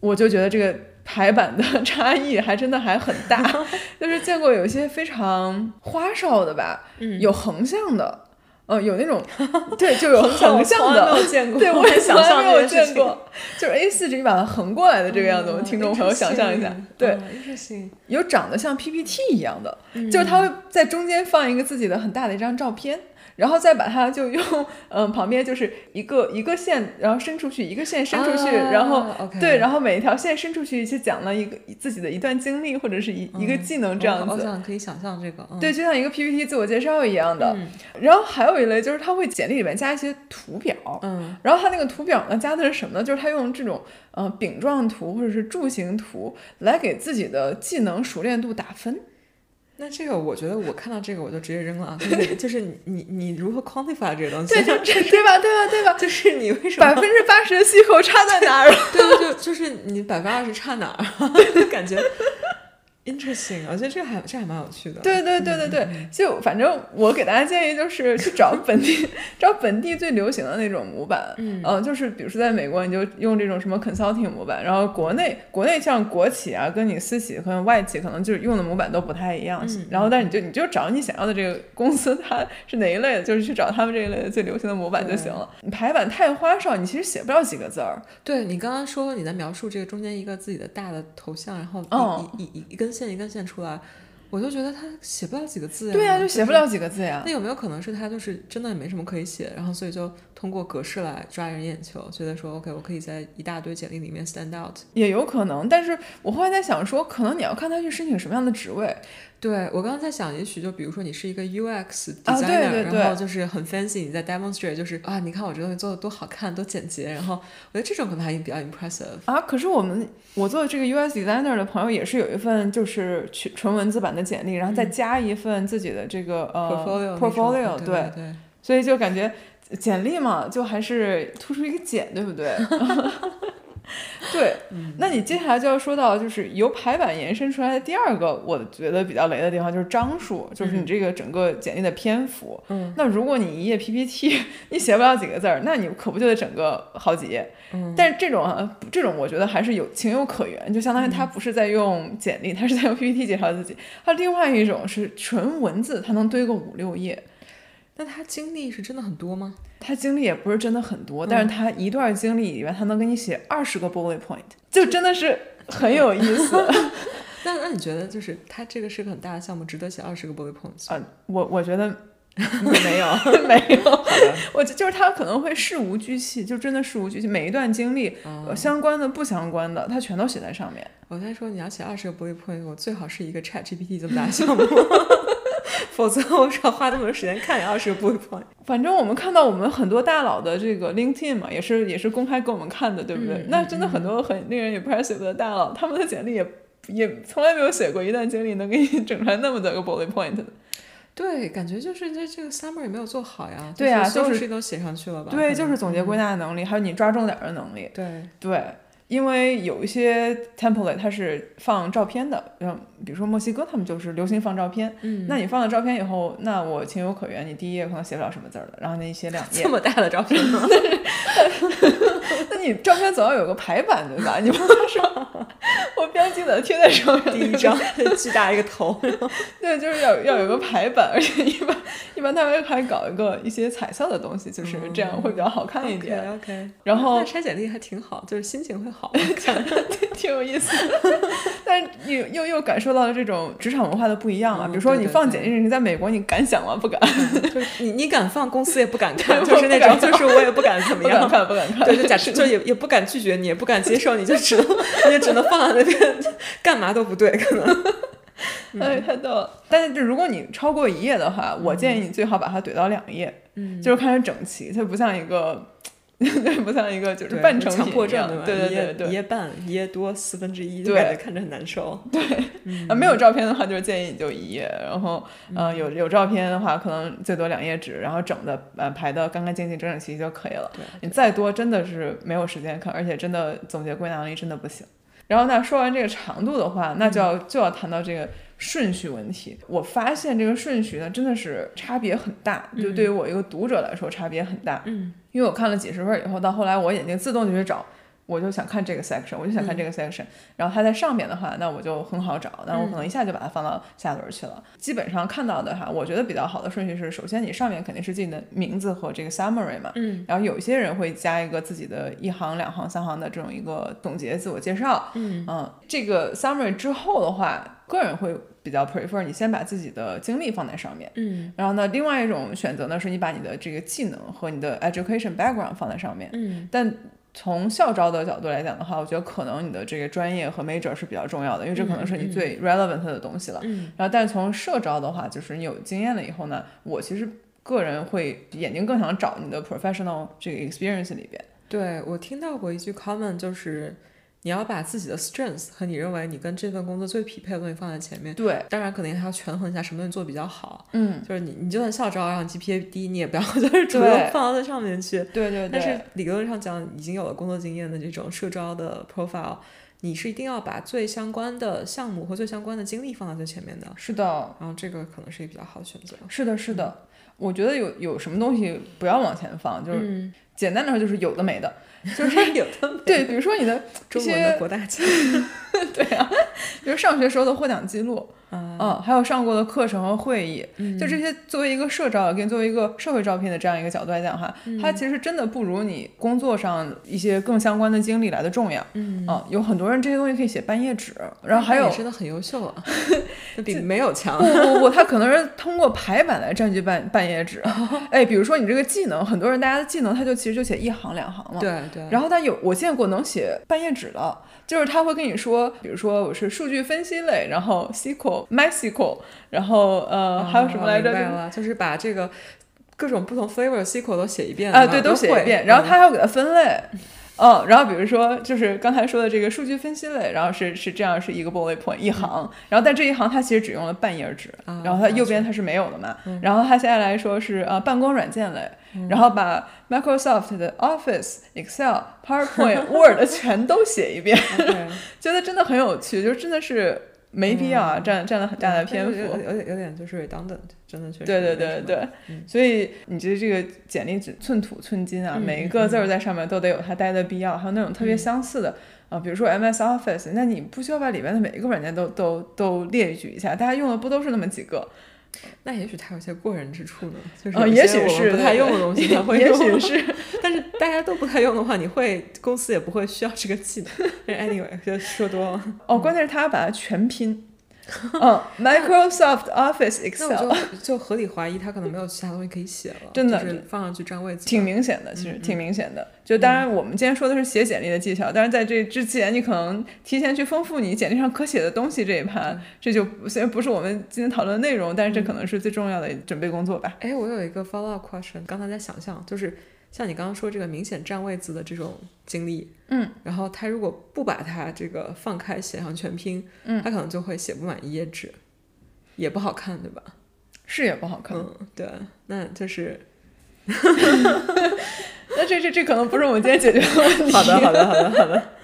我就觉得这个排版的 差异还真的还很大，就是见过有一些非常花哨的吧，有横向的。呃，有那种，对，就有横向的，对，我也想象没有见过，就是 A 四纸你把它横过来的这个样子，我们听众朋友想象一下，对，有长得像 PPT 一样的，就是它会在中间放一个自己的很大的一张照片。然后再把它就用，嗯，旁边就是一个一个线，然后伸出去，一个线伸出去，然后对，然后每一条线伸出去就讲了一个自己的一段经历或者是一一个技能这样子。我想可以想象这个，对，就像一个 PPT 自我介绍一样的。然后还有一类就是他会简历里面加一些图表，嗯，然后他那个图表呢加的是什么呢？就是他用这种呃饼状图或者是柱形图来给自己的技能熟练度打分。那这个，我觉得我看到这个我就直接扔了，就是 就是你你你如何 quantify 这个东西？对，对吧？对吧？对吧？就是 你为什么百分之八十的细口差在哪儿？对，就就是你百分之二十差哪儿？感觉。Interesting，我觉得这还这还蛮有趣的。对对对对对，就反正我给大家建议就是去找本地 找本地最流行的那种模板，嗯，就是比如说在美国你就用这种什么 consulting 模板，然后国内国内像国企啊，跟你私企和外企可能就是用的模板都不太一样，然后但是你就你就找你想要的这个公司它是哪一类的，就是去找他们这一类的最流行的模板就行了。你排版太花哨，你其实写不了几个字儿。对你刚刚说你在描述这个中间一个自己的大的头像，然后一一一一根。线一根线出来，我就觉得他写不了几个字呀。对呀，就写不了几个字呀。那有没有可能是他就是真的没什么可以写，然后所以就通过格式来抓人眼球，觉得说 OK，我可以在一大堆简历里面 stand out，也有可能。但是我后来在想说，可能你要看他去申请什么样的职位。对我刚刚在想，也许就比如说你是一个 UX designer，然后就是很 fancy，你在 demonstrate，就是啊，你看我这东西做的多好看，多简洁，然后我觉得这种可能还比较 impressive 啊。可是我们我做的这个 UX designer 的朋友也是有一份就是纯纯文字版的简历，然后再加一份自己的这个呃 portfolio，对对，所以就感觉简历嘛，就还是突出一个简，对不对？对，那你接下来就要说到，就是由排版延伸出来的第二个，我觉得比较雷的地方就是章数，就是你这个整个简历的篇幅。嗯，那如果你一页 PPT 你写不了几个字儿，那你可不就得整个好几页？嗯，但是这种啊，这种我觉得还是有情有可原，就相当于他不是在用简历，他是在用 PPT 介绍自己。他另外一种是纯文字，他能堆个五六页。那他经历是真的很多吗？他经历也不是真的很多，但是他一段经历里面，他能给你写二十个 bullet point，就真的是很有意思。那那你觉得，就是他这个是个很大的项目，值得写二十个 bullet points 啊？我我觉得没有没有，我就是他可能会事无巨细，就真的事无巨细，每一段经历相关的不相关的，他全都写在上面。我在说你要写二十个 bullet point，我最好是一个 Chat GPT 这么大的项目。否则 我少花那么多时间看二十个 bullet point。反正我们看到我们很多大佬的这个 LinkedIn 嘛，也是也是公开给我们看的，对不对？那真的很多很令人 impressive 的大佬，他们的简历也也从来没有写过一段经历能给你整出来那么多个 bullet point 的。对，感觉就是这这个 summer 也没有做好呀。对呀，所有事情都写上去了吧？对，就是总结归纳的能力，还有你抓重点的能力。对对。因为有一些 template 它是放照片的，像比如说墨西哥他们就是流行放照片。嗯，那你放了照片以后，那我情有可原，你第一页可能写不了什么字儿了，然后那写两页。这么大的照片吗？那你照片总要有个排版对吧？你不能说我标记的贴在上面。第一张巨大一个头。对，就是要要有个排版，而且一般一般他们还搞一个一些彩色的东西，就是这样会比较好看一点。OK。然后筛简历还挺好，就是心情会好。好，挺有意思，但是你又又感受到了这种职场文化的不一样啊。比如说你放简历，你在美国，你敢想吗？不敢。你你敢放，公司也不敢看，就是那种，就是我也不敢怎么样，不敢不敢看。对，就假设就也也不敢拒绝你，也不敢接受，你就只能你就只能放在那边，干嘛都不对，可能。哎，太逗了。但是如果你超过一页的话，我建议你最好把它怼到两页，嗯，就是看着整齐，它不像一个。对，不像一个就是半成强迫症，对对对对，一页半，一页多四分之一，就感觉看着很难受。对，啊，没有照片的话，就是建议你就一页，然后，嗯，有有照片的话，可能最多两页纸，然后整的呃排的干干净净、整整齐齐就可以了。你再多真的是没有时间看，而且真的总结归纳能力真的不行。然后那说完这个长度的话，那就要就要谈到这个。顺序问题，我发现这个顺序呢真的是差别很大，就对于我一个读者来说差别很大。嗯，因为我看了几十份以后，到后来我眼睛自动就去找我就想看这个 section，我就想看这个 section，、然后它在上面的话，那我就很好找，那我可能一下就把它放到下轮去了。基本上看到的哈，我觉得比较好的顺序是，首先你上面肯定是自己的名字和这个 summary 嘛，嗯，然后有一些人会加一个自己的一行、两行、三行的这种一个总结自我介绍，嗯这个 summary 之后的话，个人会比较 prefer 你先把自己的经历放在上面。嗯。然后呢，另外一种选择呢，是你把你的这个技能和你的 education background 放在上面。嗯。但从校招的角度来讲的话，我觉得可能你的这个专业和 major 是比较重要的，因为这可能是你最 relevant 的东西了。嗯然后，但是从社招的话，就是你有经验了以后呢，我其实个人会眼睛更想找你的 professional 这个 experience 里边。对我听到过一句 comment，就是你要把自己的 strengths 和你认为你跟这份工作最匹配的东西放在前面。对，当然，可能还要权衡一下什么东西做比较好。嗯，就是你，你就算校招让 GPA 低，你也不要 就是主对动放到那上面去。对对对。但是理论上讲，已经有了工作经验的这种社招的 profile，你是一定要把最相关的项目和最相关的经历放在最前面的。是的，然后这个可能是一个比较好的选择。是的，是的。我觉得有有什么东西不要往前放，就是嗯，简单的说就是有的没的，就是 有的没对，比如说你的 一的些，国大奖。对啊，比如上学时候的获奖记录，啊，嗯，还有上过的课程和会议，嗯就这些作为一个社招跟作为一个社会招聘的这样一个角度来讲哈，嗯它其实真的不如你工作上一些更相关的经历来的重要。嗯，嗯，有很多人这些东西可以写半页纸，然后还有真的很优秀啊，那比没有强不。不不，他可能是通过排版来占据半半页纸。哎，比如说你这个技能，很多人大家的技能他就其实就写一行两行嘛。对对，然后他有我见过能写半页纸的，就是他会跟你说，比如说我是数据分析类，然后 SQL、MySQL，然后呃、还有什么来着？就是哦明白了，就是把这个各种不同 flavor SQL 都写一遍啊，对，都写一遍，然后嗯他还要给它分类。嗯，然后比如说，就是刚才说的这个数据分析类，然后是是这样，是一个 bullet point 一行，然后但这一行它其实只用了半页纸，啊然后它右边它是没有的嘛，然后它现在来说是呃办公软件类，然后把 Microsoft 的 Office、Excel、PowerPoint、Word 全都写一遍，觉得真的很有趣，就真的是没必要啊，占占了很大的篇幅，有点有点就是 redundant，真的确实对对对对，所以你觉得这个简历只寸土寸金啊，嗯每一个字儿在上面都得有它待的必要，还有那种特别相似的啊、比如说 MS Office，那你不需要把里面的每一个软件都都都列举一下，大家用的不都是那么几个？那也许他有些过人之处呢，就是也许是不太用的东西 它会也用，许是，但是大家都不太用的话，你会公司也不会需要这个技能。anyway，就说多了。哦，关键是他要把它全拼，嗯，Microsoft Office Excel，就就合理怀疑他可能没有其他东西可以写了，真的就是放上去占位置。挺明显的，其实嗯挺明显的。就当然，我们今天说的是写简历的技巧，但是在这之前，你可能提前去丰富你简历上可写的东西这一盘，这就虽然不是我们今天讨论的内容，但是这可能是最重要的准备工作吧。哎，我有一个 follow up question，刚才在想象，就是像你刚刚说这个明显占位子的这种经历，嗯，然后他如果不把它这个放开写上全拼，嗯他可能就会写不满一页纸，也不好看，对吧？是也不好看。嗯，对，那就是 那这这这可能不是我们今天解决的问题。好的，好的，好的，好的。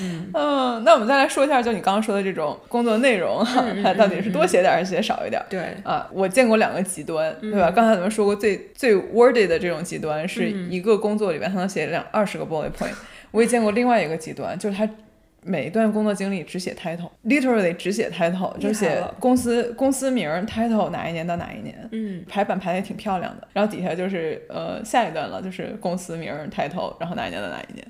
嗯，那我们再来说一下，就你刚刚说的这种工作内容，哈嗯嗯它 到底是多写点儿还是写少一点儿？对，啊，我见过两个极端，对嗯吧？刚才咱们说过最最 wordy 的这种极端，是一个工作里边他能写两二十个 bullet point。我也见过另外一个极端，就是他每一段工作经历只写 title，literally 只写 title，就是写公司公司名 title 哪一年到哪一年。嗯，排版排的也挺漂亮的，然后底下就是呃下一段了，就是公司名 title，然后哪一年到哪一年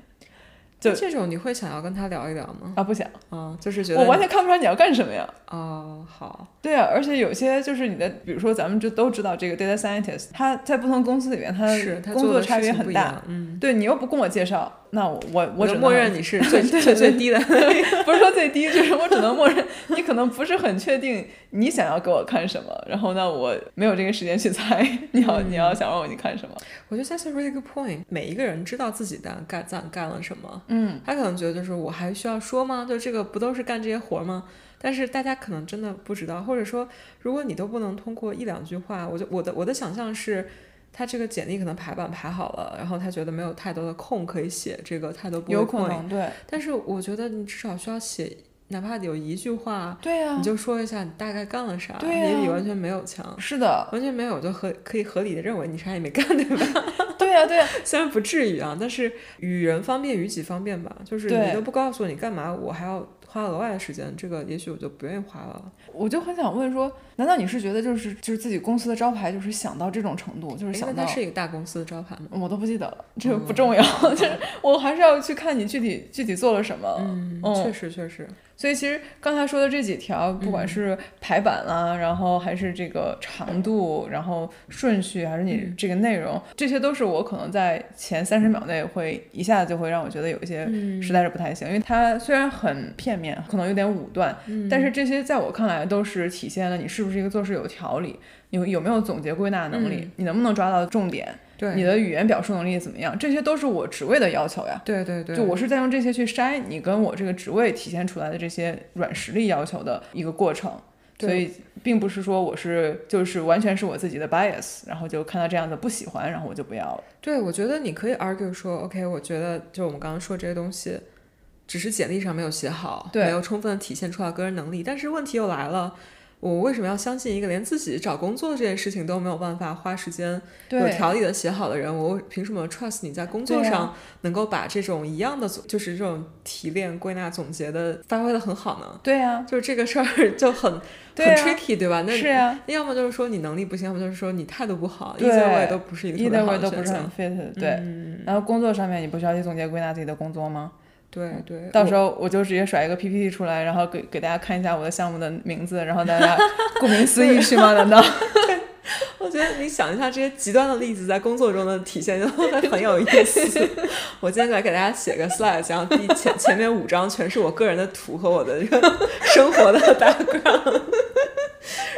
就这种你会想要跟他聊一聊吗？啊不想，啊，就是觉得我完全看不出来你要干什么呀。哦，好，对啊，而且有些就是你的，比如说咱们就都知道这个 data scientist，他在不同公司里面，他是工作差别很大。嗯，对你又不跟我介绍，那我我我默认你是 最最最低的。不是说最低，就是我只能默认你可能不是很确定你想要给我看什么，然后呢，我没有这个时间去猜你要、你要想让我你看什么。我觉得 that's a really good point。每一个人知道自己干干干干了什么，嗯，他可能觉得就是我还需要说吗？就这个不都是干这些活儿吗？但是大家可能真的不知道，或者说，如果你都不能通过一两句话，我就我的我的想象是，他这个简历可能排版排好了，然后他觉得没有太多的空可以写这个太多有可能对但是我觉得你至少需要写，哪怕有一句话，对呀、你就说一下你大概干了啥，也比完全没有强。是的，完全没有就合可以合理的认为你啥也没干，对吧？对呀，对呀，虽然不至于啊，但是与人方便，与己方便吧。就是你都不告诉我你干嘛，我还要花额外的时间，这个也许我就不愿意花了。我就很想问说，难道你是觉得就是就是自己公司的招牌就是想到这种程度，就是想到是一个大公司的招牌吗？我都不记得了，这个不重要，就是我还是要去看你具体具体做了什么。嗯，确实确实。所以其实刚才说的这几条，不管是排版啦，然后还是这个长度，然后顺序，还是你这个内容，这些都是我可能在前三十秒内会一下子就会让我觉得有一些实在是不太行，因为它虽然很片面，可能有点武断，但是这些在我看来都是体现了你是不是一个做事有条理，你有没有总结归纳能力，你能不能抓到重点。对你的语言表述能力怎么样？这些都是我职位的要求呀。对对对，就我是在用这些去筛你跟我这个职位体现出来的这些软实力要求的一个过程。所以并不是说我是就是完全是我自己的 bias，然后就看到这样的不喜欢，然后我就不要了。对，我觉得你可以 argue 说，OK，我觉得就我们刚刚说这些东西，只是简历上没有写好，没有充分体现出来个人能力。但是问题又来了。我为什么要相信一个连自己找工作这件事情都没有办法花时间有条理的写好的人？我凭什么 trust 你在工作上能够把这种一样的就是这种提炼、归纳、总结的发挥的很好呢？对呀，就是这个事儿就很很 tricky，对吧？那是呀，要么就是说你能力不行，要么就是说你态度不好，一在外都不是一个特别好的选择。对，然后工作上面你不需要去总结归纳自己的工作吗？对对，到时候我就直接甩一个 PPT 出来，然后给给大家看一下我的项目的名字，然后大家 顾名思义去吗？难道？我觉得你想一下这些极端的例子在工作中的体现就会很有意思。我今天来给大家写个 slide，然后第前前面五张全是我个人的图和我的这个 生活的 background。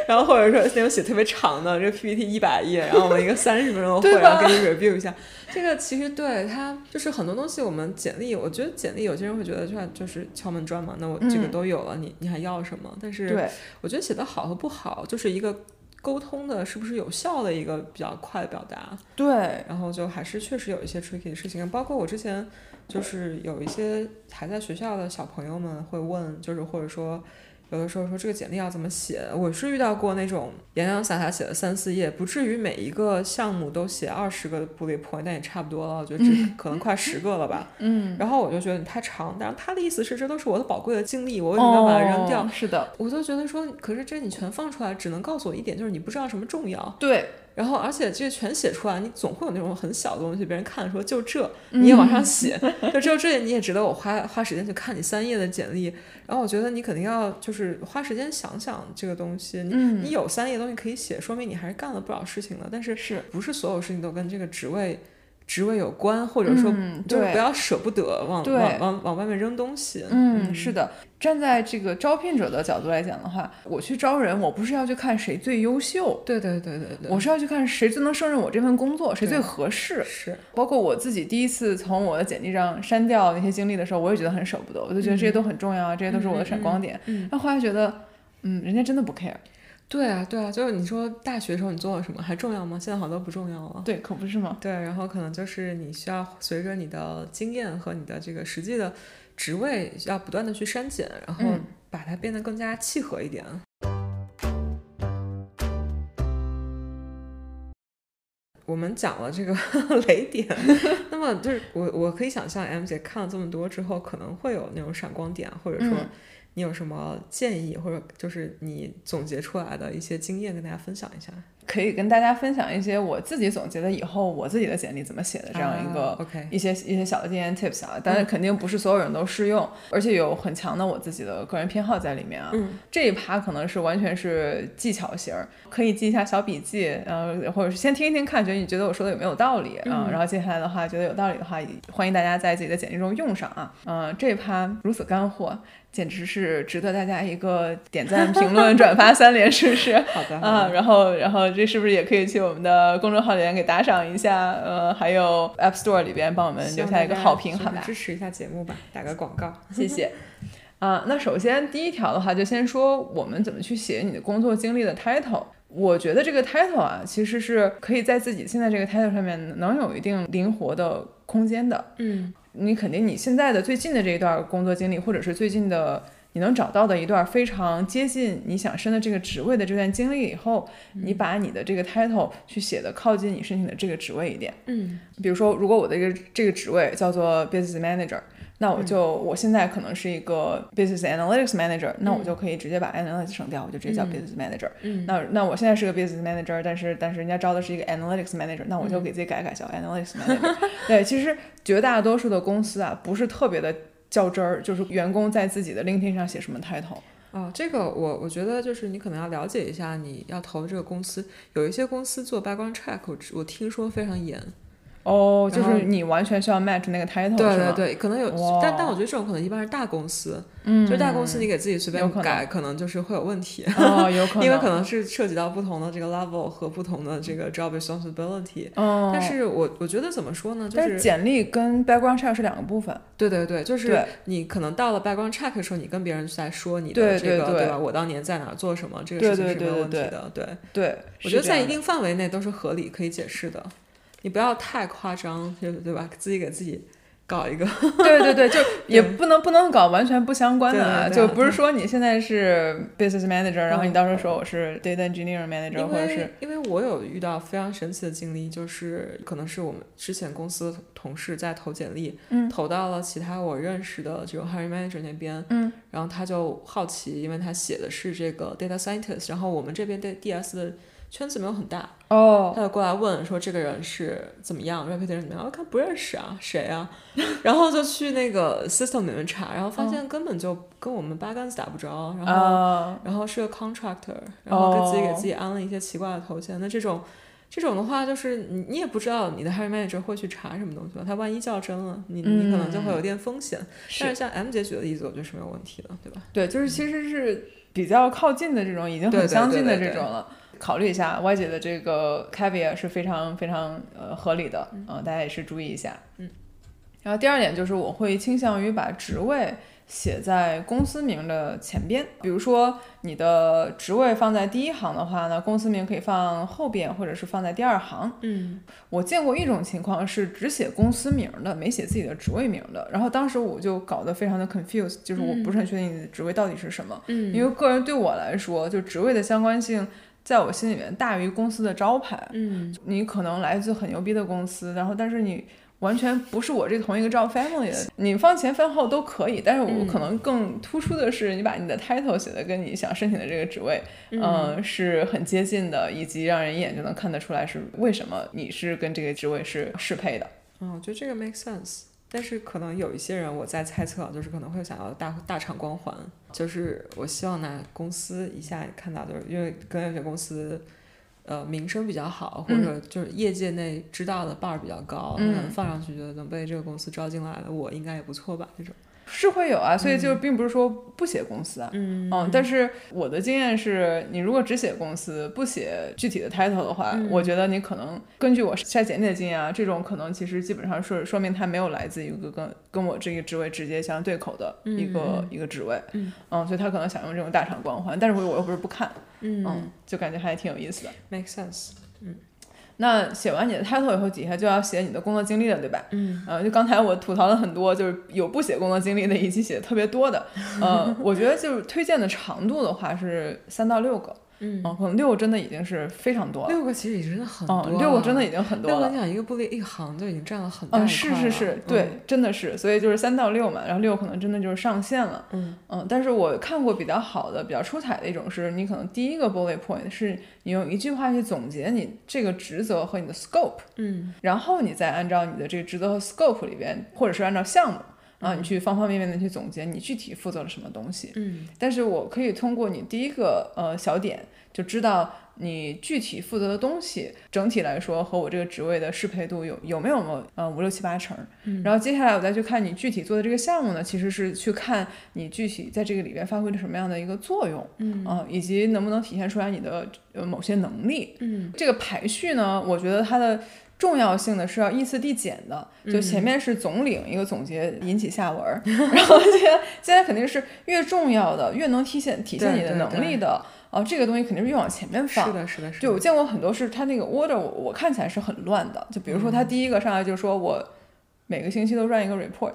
然后或者说那种写特别长的，这个 PPT 一百页，然后我们一个三十分钟的会，然后给你 review 一下。这个其实对它就是很多东西，我们简历，我觉得简历有些人会觉得就就是敲门砖嘛，那我这个都有了，你你还要什么？但是我觉得写的好和不好，就是一个沟通的是不是有效的一个比较快的表达。对，然后就还是确实有一些 tricky 的事情，包括我之前就是有一些还在学校的小朋友们会问，就是或者说。有的时候说这个简历要怎么写，我是遇到过那种洋洋洒洒写了三四页，不至于每一个项目都写二十个 bullet point，但也差不多了，我觉得这可能快十个了吧。嗯。然后我就觉得你太长，但是他的意思是这都是我的宝贵的经历，我为什么要把它扔掉？是的。我就觉得说，可是这你全放出来，只能告诉我一点，就是你不知道什么重要。对。然后，而且这个全写出来，你总会有那种很小的东西，别人看说就这，你也往上写，就只有这，你也值得我花花时间去看你三页的简历。然后我觉得你肯定要就是花时间想想这个东西。你你有三页东西可以写，说明你还是干了不少事情的。但是是不是所有事情都跟这个职位？职位有关，或者说就是不要舍不得往往往往外面扔东西。嗯，是的。站在这个招聘者的角度来讲的话，我去招人，我不是要去看谁最优秀，对对对对对，我是要去看谁最能胜任我这份工作，谁最合适。是，包括我自己第一次从我的简历上删掉那些经历的时候，我也觉得很舍不得，我就觉得这些都很重要啊，这些都是我的闪光点。嗯但后来觉得，嗯，人家真的不 care。对啊，对啊，就是你说大学时候你做了什么还重要吗？现在好多不重要了。对，可不是吗？对，然后可能就是你需要随着你的经验和你的这个实际的职位，要不断的去删减，然后把它变得更加契合一点。我们讲了这个 雷点，那么就是我我可以想象，M 姐看了这么多之后，可能会有那种闪光点，或者说。你有什么建议，或者就是你总结出来的一些经验，跟大家分享一下？可以跟大家分享一些我自己总结的以后我自己的简历怎么写的这样一个 OK 一些一些小的经验 tips 啊，但是肯定不是所有人都适用，而且有很强的我自己的个人偏好在里面啊。嗯，这一趴可能是完全是技巧型，可以记一下小笔记，呃，或者是先听一听看，觉得你觉得我说的有没有道理啊？然后接下来的话，觉得有道理的话，欢迎大家在自己的简历中用上啊。嗯，这一趴如此干货。简直是值得大家一个点赞、评论、转发三连，是不是？好的。啊，然后，然后这是不是也可以去我们的公众号里面给打赏一下？呃，还有 App Store 里边帮我们留下一个好评，好吧？支持一下节目吧，打个广告，谢谢。啊，那首先第一条的话，就先说我们怎么去写你的工作经历的 title。我觉得这个 title 啊，其实是可以在自己现在这个 title 上面能有一定灵活的空间的。嗯。你肯定你现在的最近的这一段工作经历，或者是最近的你能找到的一段非常接近你想升的这个职位的这段经历以后，你把你的这个 title 去写的靠近你申请的这个职位一点。嗯，比如说，如果我的一个这个职位叫做 business manager，那我就、我现在可能是一个 business analytics manager，那我就可以直接把 analytics 省掉，我就直接叫 business manager。嗯那那我现在是个 business manager，但是但是人家招的是一个 analytics manager，那我就给自己改改叫 analytics manager。对，其实绝大多数的公司啊，不是特别的较真儿，就是员工在自己的 LinkedIn 上写什么 title。哦，这个我我觉得就是你可能要了解一下你要投的这个公司，有一些公司做 background check，我知我听说非常严。哦，就是你完全需要 match 那个 title，对？对对，可能有，但但我觉得这种可能一般是大公司，嗯，就是大公司你给自己随便改，可能就是会有问题。哦，有可能，因为可能是涉及到不同的这个 level 和不同的这个 job responsibility，、哦，但是我我觉得怎么说呢，就是简历跟 background check 是两个部分。对对对，就是你可能到了 background check 的时候，你跟别人在说你的这个对对吧？我当年在哪做什么，这个事情是没有问题的。对，对，我觉得在一定范围内都是合理可以解释的，你不要太夸张，对对吧？自己给自己搞一个，对对对，就也不能不能搞完全不相关的啊，就不是说你现在是 business manager，然后你嗯。到时候说我是 data engineer manager，或者是因为我有遇到非常神奇的经历，就是可能是我们之前公司的同事在投简历，嗯。投到了其他我认识的这种 hiring manager 那边，嗯，然后他就好奇，因为他写的是这个 data scientist，然后我们这边对 DS 的圈子没有很大，哦，他就过来问说这个人是怎么样，reputation 怎么样？我看不认识啊，谁啊？然后就去那个 system 里面查，然后发现根本就跟我们八竿子打不着，然后、啊，然后是个 contractor，然后给自己给哦自己安了一些奇怪的头衔。那这种这种的话，就是你你也不知道你的 hiring manager 会去查什么东西吧？他万一较真了，你你可能就会有点风险。但是像 M 姐举的例子，我觉得是没有问题的，对吧？对，就是其实是比较靠近的这种，已经很相近的这种了。考虑一下，Y 姐的这个 caveat 是非常非常呃合理的，嗯、大家也是注意一下。嗯。然后第二点就是，我会倾向于把职位写在公司名的前边。比如说，你的职位放在第一行的话呢，公司名可以放后边，或者是放在第二行。嗯我见过一种情况是只写公司名的，没写自己的职位名的，然后当时我就搞得非常的 confused，就是我不是很确定你的职位到底是什么。嗯因为个人对我来说，就职位的相关性，在我心里面大于公司的招牌。嗯你可能来自很牛逼的公司，然后但是你完全不是我这同一个 job family 的，你放前放后都可以，但是我嗯可能更突出的是，你把你的 title 写的跟你想申请的这个职位，嗯、是很接近的，以及让人一眼就能看得出来是为什么你是跟这个职位是适配的。嗯，我觉得这个 make sense。但是可能有一些人，我在猜测啊，就是可能会想要大大厂光环，就是我希望拿公司一下看到，就是因为跟有些公司，呃，名声比较好，或者就是业界内知道的 bar 比较高，放上去觉得能被这个公司招进来了，我应该也不错吧？这种，是会有啊，所以就并不是说不写公司啊，嗯嗯，但是我的经验是，你如果只写公司，不写具体的 title 的话，嗯我觉得你可能根据我筛简历的经验啊，这种可能其实基本上是说明他没有来自一个跟跟我这个职位直接相对口的一个、一个职位，嗯。所以他可能想用这种大厂光环，但是我我又不是不看，嗯。嗯，就感觉还挺有意思的。make sense，那写完你的 title 以后，底下就要写你的工作经历了，对吧？嗯呃，就刚才我吐槽了很多，就是有不写工作经历的，以及写的特别多的。呃，我觉得就是推荐的长度的话是三到六个，嗯，嗯，可能六个真的已经是非常多了。六个其实已经真的很多嗯，了，六个真的已经很多了六个你。想一个部队一行就已经占了很大一嗯，是是是，对，真的是，所以就是三到六嘛，然后六可能真的就是上限了。嗯嗯，但是我看过比较好的、比较出彩的一种是，你可能第一个 bullet point 是你用一句话去总结你这个职责和你的 scope，嗯然后你再按照你的这个职责和 scope 里边，或者是按照项目啊，你去方方面面的去总结你具体负责了什么东西。嗯但是我可以通过你第一个呃小点就知道你具体负责的东西，整体来说和我这个职位的适配度有有没有么呃五六七八成。嗯然后接下来我再去看你具体做的这个项目呢，其实是去看你具体在这个里边发挥了什么样的一个作用，嗯啊、以及能不能体现出来你的呃某些能力。嗯这个排序呢，我觉得它的重要性的是要依次递减的。就前面是总领一个总结，引起下文儿，然后现在现在肯定是越重要的，越能体现体现你的对对能力的，啊，这个东西肯定是越往前面放。是的，是的，是的。就我见过很多是它那个 order，我我看起来是很乱的。就比如说他第一个上来就说我每个星期都 run 一个 report，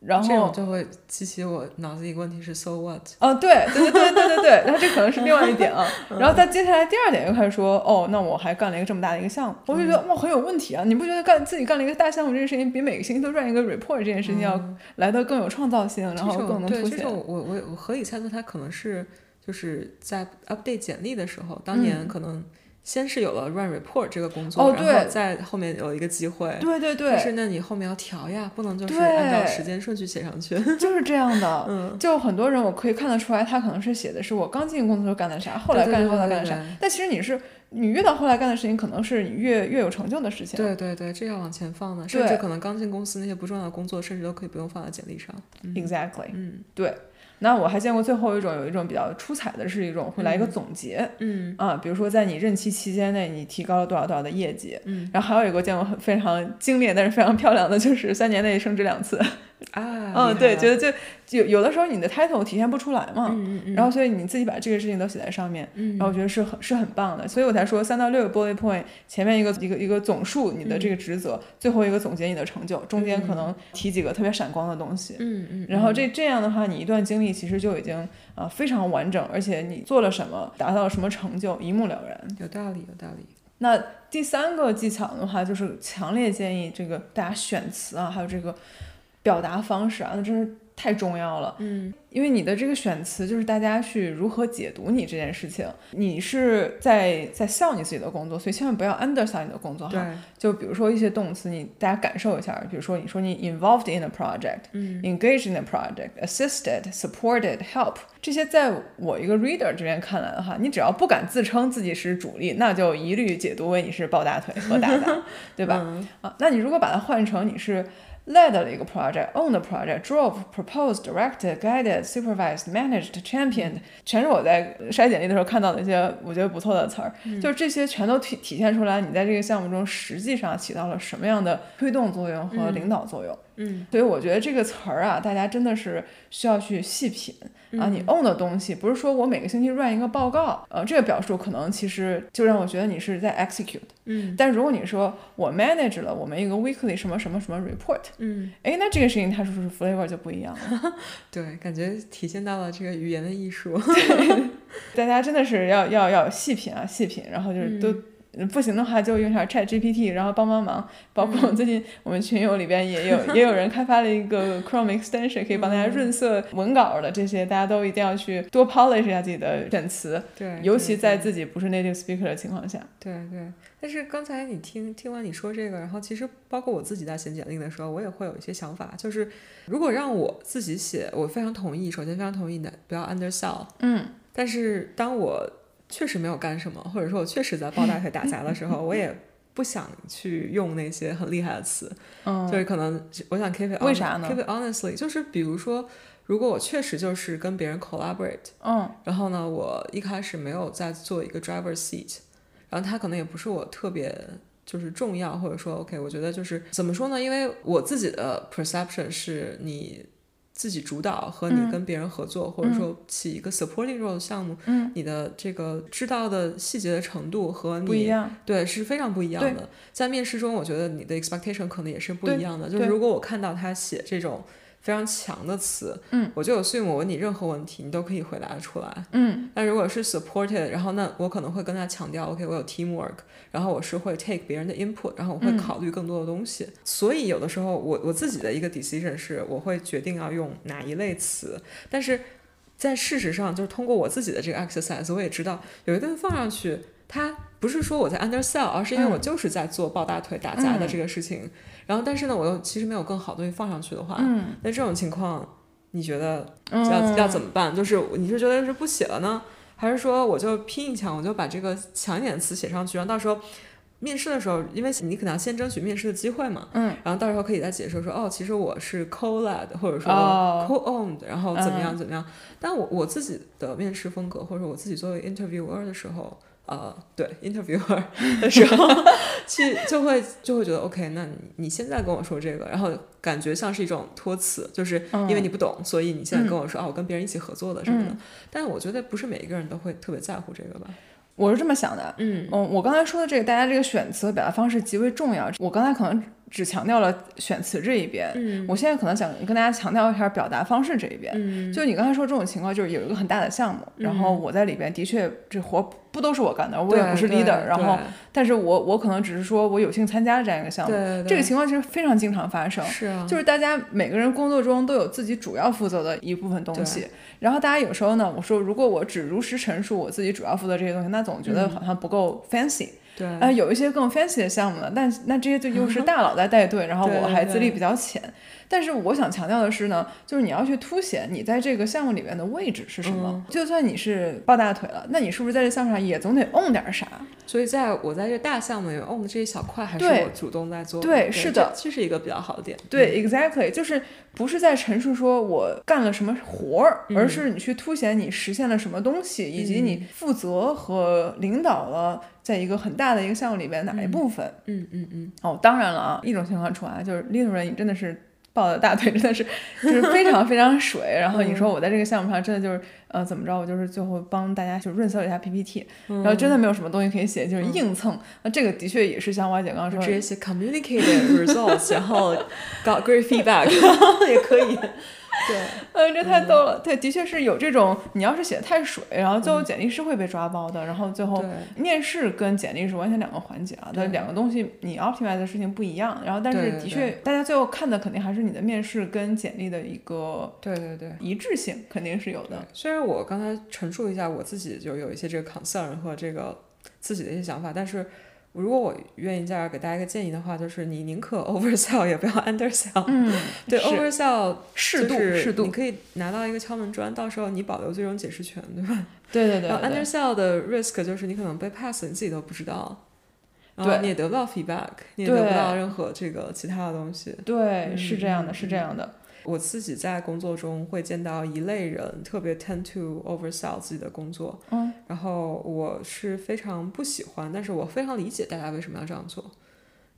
然后，就会激起我脑子一个问题是 so what？哦，对对对对对对对，然后这可能是另外一点啊。嗯然后在接下来第二点又开始说，哦，那我还干了一个这么大的一个项目，我就觉得嗯哇很有问题啊！你不觉得干自己干了一个大项目这件事情，比每个星期都 run 一个 report 这件事情要来的更有创造性，然后更能凸显？对这种，我我我合理猜测，他可能是就是在 update 简历的时候，当年可能先是有了 run report 这个工作，然后对在后面有一个机会。对对对但是，那你后面要调呀，不能就是按照时间顺序写上去。就是这样的。嗯，就很多人我可以看得出来，他可能是写的是我刚进公司时候干的啥，后来干后来干的啥。但其实你是你越到后来干的事情，可能是你越越有成就的事情。对对对，这要往前放的，甚至可能刚进公司那些不重要的工作，甚至都可以不用放在简历上。，exactly。嗯对，那我还见过最后一种，有一种比较出彩的是一种会来一个总结。嗯啊，比如说在你任期期间内，你提高了多少多少的业绩，嗯然后还有一个见过很非常精炼但是非常漂亮的，就是三年内升职两次。啊，嗯，对，觉得得就有有的时候你的 title 体现不出来嘛，嗯嗯嗯，然后所以你自己把这个事情都写在上面，嗯然后我觉得是很是很棒的，所以我才说三到六个 bullet point，前面一个一个一个总数你的这个职责，最后一个总结你的成就，中间可能提几个特别闪光的东西。嗯嗯，然后这这样的话，你一段经历其实就已经啊、呃非常完整，而且你做了什么，达到了什么成就，一目了然。有道理有道理。那第三个技巧的话，就是强烈建议这个大家选词啊，还有这个表达方式啊，那真是太重要了。嗯因为你的这个选词就是大家去如何解读你这件事情，你是在在笑你自己的工作，所以千万不要 undersell 你的工作对哈。，就比如说一些动词，你大家感受一下，比如说你说你 involved in a project，嗯 engaged in a project, assisted, supported, help，这些在我一个 reader 这边看来的话，你只要不敢自称自己是主力，那就一律解读为你是抱大腿和大大，对吧？嗯啊，那你如果把它换成你是 led 了一个 project, owned project, drove, proposed, directed, guided, supervised, managed, championed，全是我在筛简历的时候看到的一些我觉得不错的词儿，就是这些全都体体现出来你在这个项目中实际上起到了什么样的推动作用和领导作用。嗯所以我觉得这个词儿啊，大家真的是需要去细品啊。你 own 的东西，不是说我每个星期 run 一个报告，呃，这个表述可能其实就让我觉得你是在 execute。嗯但如果你说我 manage 了我们一个 weekly 什么什么什么 report，嗯，哎，那这个事情它是不是 flavor 就不一样了？对，感觉体现到了这个语言的艺术。对 大家真的是要要要细品啊，细品，然后就是都。不行的话，就用一下 Chat GPT，然后帮帮忙。包括最近我们群友里边也有也有人开发了一个 Chrome extension，可以帮大家润色文稿的。这些大家都一定要去多 polish 一下自己的选词，对，尤其在自己不是 native speaker 的情况下。对对，但是刚才你听听完你说这个，然后其实包括我自己在写简历的时候，我也会有一些想法，就是如果让我自己写，我非常同意，首先非常同意的不要 undersell，嗯，但是当我确实没有干什么，或者说我确实在抱大腿打杂的时候，我也不想去用那些很厉害的词，嗯就是可能我想 keep it 为啥呢 keep it honestly，就是比如说，如果我确实就是跟别人 collaborate。嗯然后呢，我一开始没有在做一个 driver seat，然后他可能也不是我特别就是重要，或者说 OK，我觉得就是怎么说呢？因为我自己的 perception 是你自己主导和你跟别人合作，或者说起一个 supporting role 的项目，嗯，你的这个知道的细节的程度和你不一样。对，是非常不一样的。在面试中，我觉得你的 expectation 可能也是不一样的。就是如果我看到他写这种非常强的词，嗯，我就 assume 我问你任何问题，你都可以回答得出来。嗯但如果是 supported，然后那我可能会跟他强调，OK，我有 teamwork，然后我是会 take 别人的 input，然后我会嗯考虑更多的东西。所以有的时候我我自己的一个 decision 是，我会决定要用哪一类词，但是在事实上，就是通过我自己的这个 exercise，我也知道有一个放上去，它不是说我在 undersell，而是因为我就是在做抱大腿打杂的这个事情。然后，但是呢，我又其实没有更好的东西放上去的话，嗯那这种情况，你觉得嗯，要、要怎么办？就是你是觉得是不写了呢，还是说我就拼一枪，我就把这个强一点的词写上去，然后到时候面试的时候，因为你可能要先争取面试的机会嘛，嗯，然后到时候可以再解释说，哦，其实我是 co-led 或者说哦 co-owned，、然后怎么样嗯怎么样。但我我自己的面试风格，或者说我自己作为 interviewer 的时候。呃，对，interviewer 的时候，去就会就会觉得 OK，那你你现在跟我说这个，然后感觉像是一种托词，就是因为你不懂，所以你现在跟我说、啊，我跟别人一起合作的什么的。嗯但是我觉得不是每一个人都会特别在乎这个吧。我是这么想的。嗯嗯，我刚才说的这个，大家这个选词和表达方式极为重要。我刚才可能只强调了选词这一边，嗯我现在可能想跟大家强调一下表达方式这一边。嗯就你刚才说这种情况，就是有一个很大的项目，然后我在里边的确这活不都是我干的，我也不是 leader，然后但是我我可能只是说我有幸参加这样一个项目，这个情况其实非常经常发生。是啊，就是大家每个人工作中都有自己主要负责的一部分东西，然后大家有时候呢，我说如果我只如实陈述我自己主要负责这些东西，那总觉得好像不够 fancy。对啊、有一些更 fancy 的项目呢，但那这些就又是 大佬在带队，然后我还资历比较浅。但是我想强调的是呢，就是你要去凸显你在这个项目里面的位置是什么。嗯就算你是抱大腿了，那你是不是在这项目上也总得 own 点啥？所以在我在这大项目里面 own 的这一小块，还是我主动在做的。对是的这这是一个比较好的点。对、e x a c t l y 就是不是在陈述说我干了什么活儿，嗯而是你去凸显你实现了什么东西，以及你负责和领导了在一个很大的一个项目里边哪一部分。嗯嗯嗯，哦，当然了啊，一种情况除外，就是 leader 你真的是抱的大腿，真的是就是非常非常水。然后你说我在这个项目上真的就是呃怎么着，我就是最后帮大家就润色了一下 PPT，、然后真的没有什么东西可以写，就是硬蹭。那这个的确也是像歪姐刚刚说的，直接写 communicated results，然后 got great feedback 也可以。对，呃，这太逗了。对，的确是有这种，你要是写的太水，然后最后简历是会被抓包的。然后最后面试跟简历是完全两个环节啊，但两个东西你 optimize 的事情不一样。然后但是的确，大家最后看的肯定还是你的面试跟简历的一个对对对。一致性，肯定是有的。虽然我刚才陈述一下我自己就有一些这个 concern 和这个自己的一些想法，但是如果我愿意在这儿给大家一个建议的话，就是你宁可 oversell 也不要 undersell。嗯，对 oversell 适度适度你可以拿到一个敲门砖，到时候你保留最终解释权，对吧？对对对然后对 undersell 的 risk 就是你可能被 pass，你自己都不知道，然后对你也得不到 feedback，你也得不到任何这个其他的东西。对，是这样的，嗯是这样的。我自己在工作中会见到一类人，特别 tend to oversell 自己的工作，嗯，然后我是非常不喜欢，但是我非常理解大家为什么要这样做。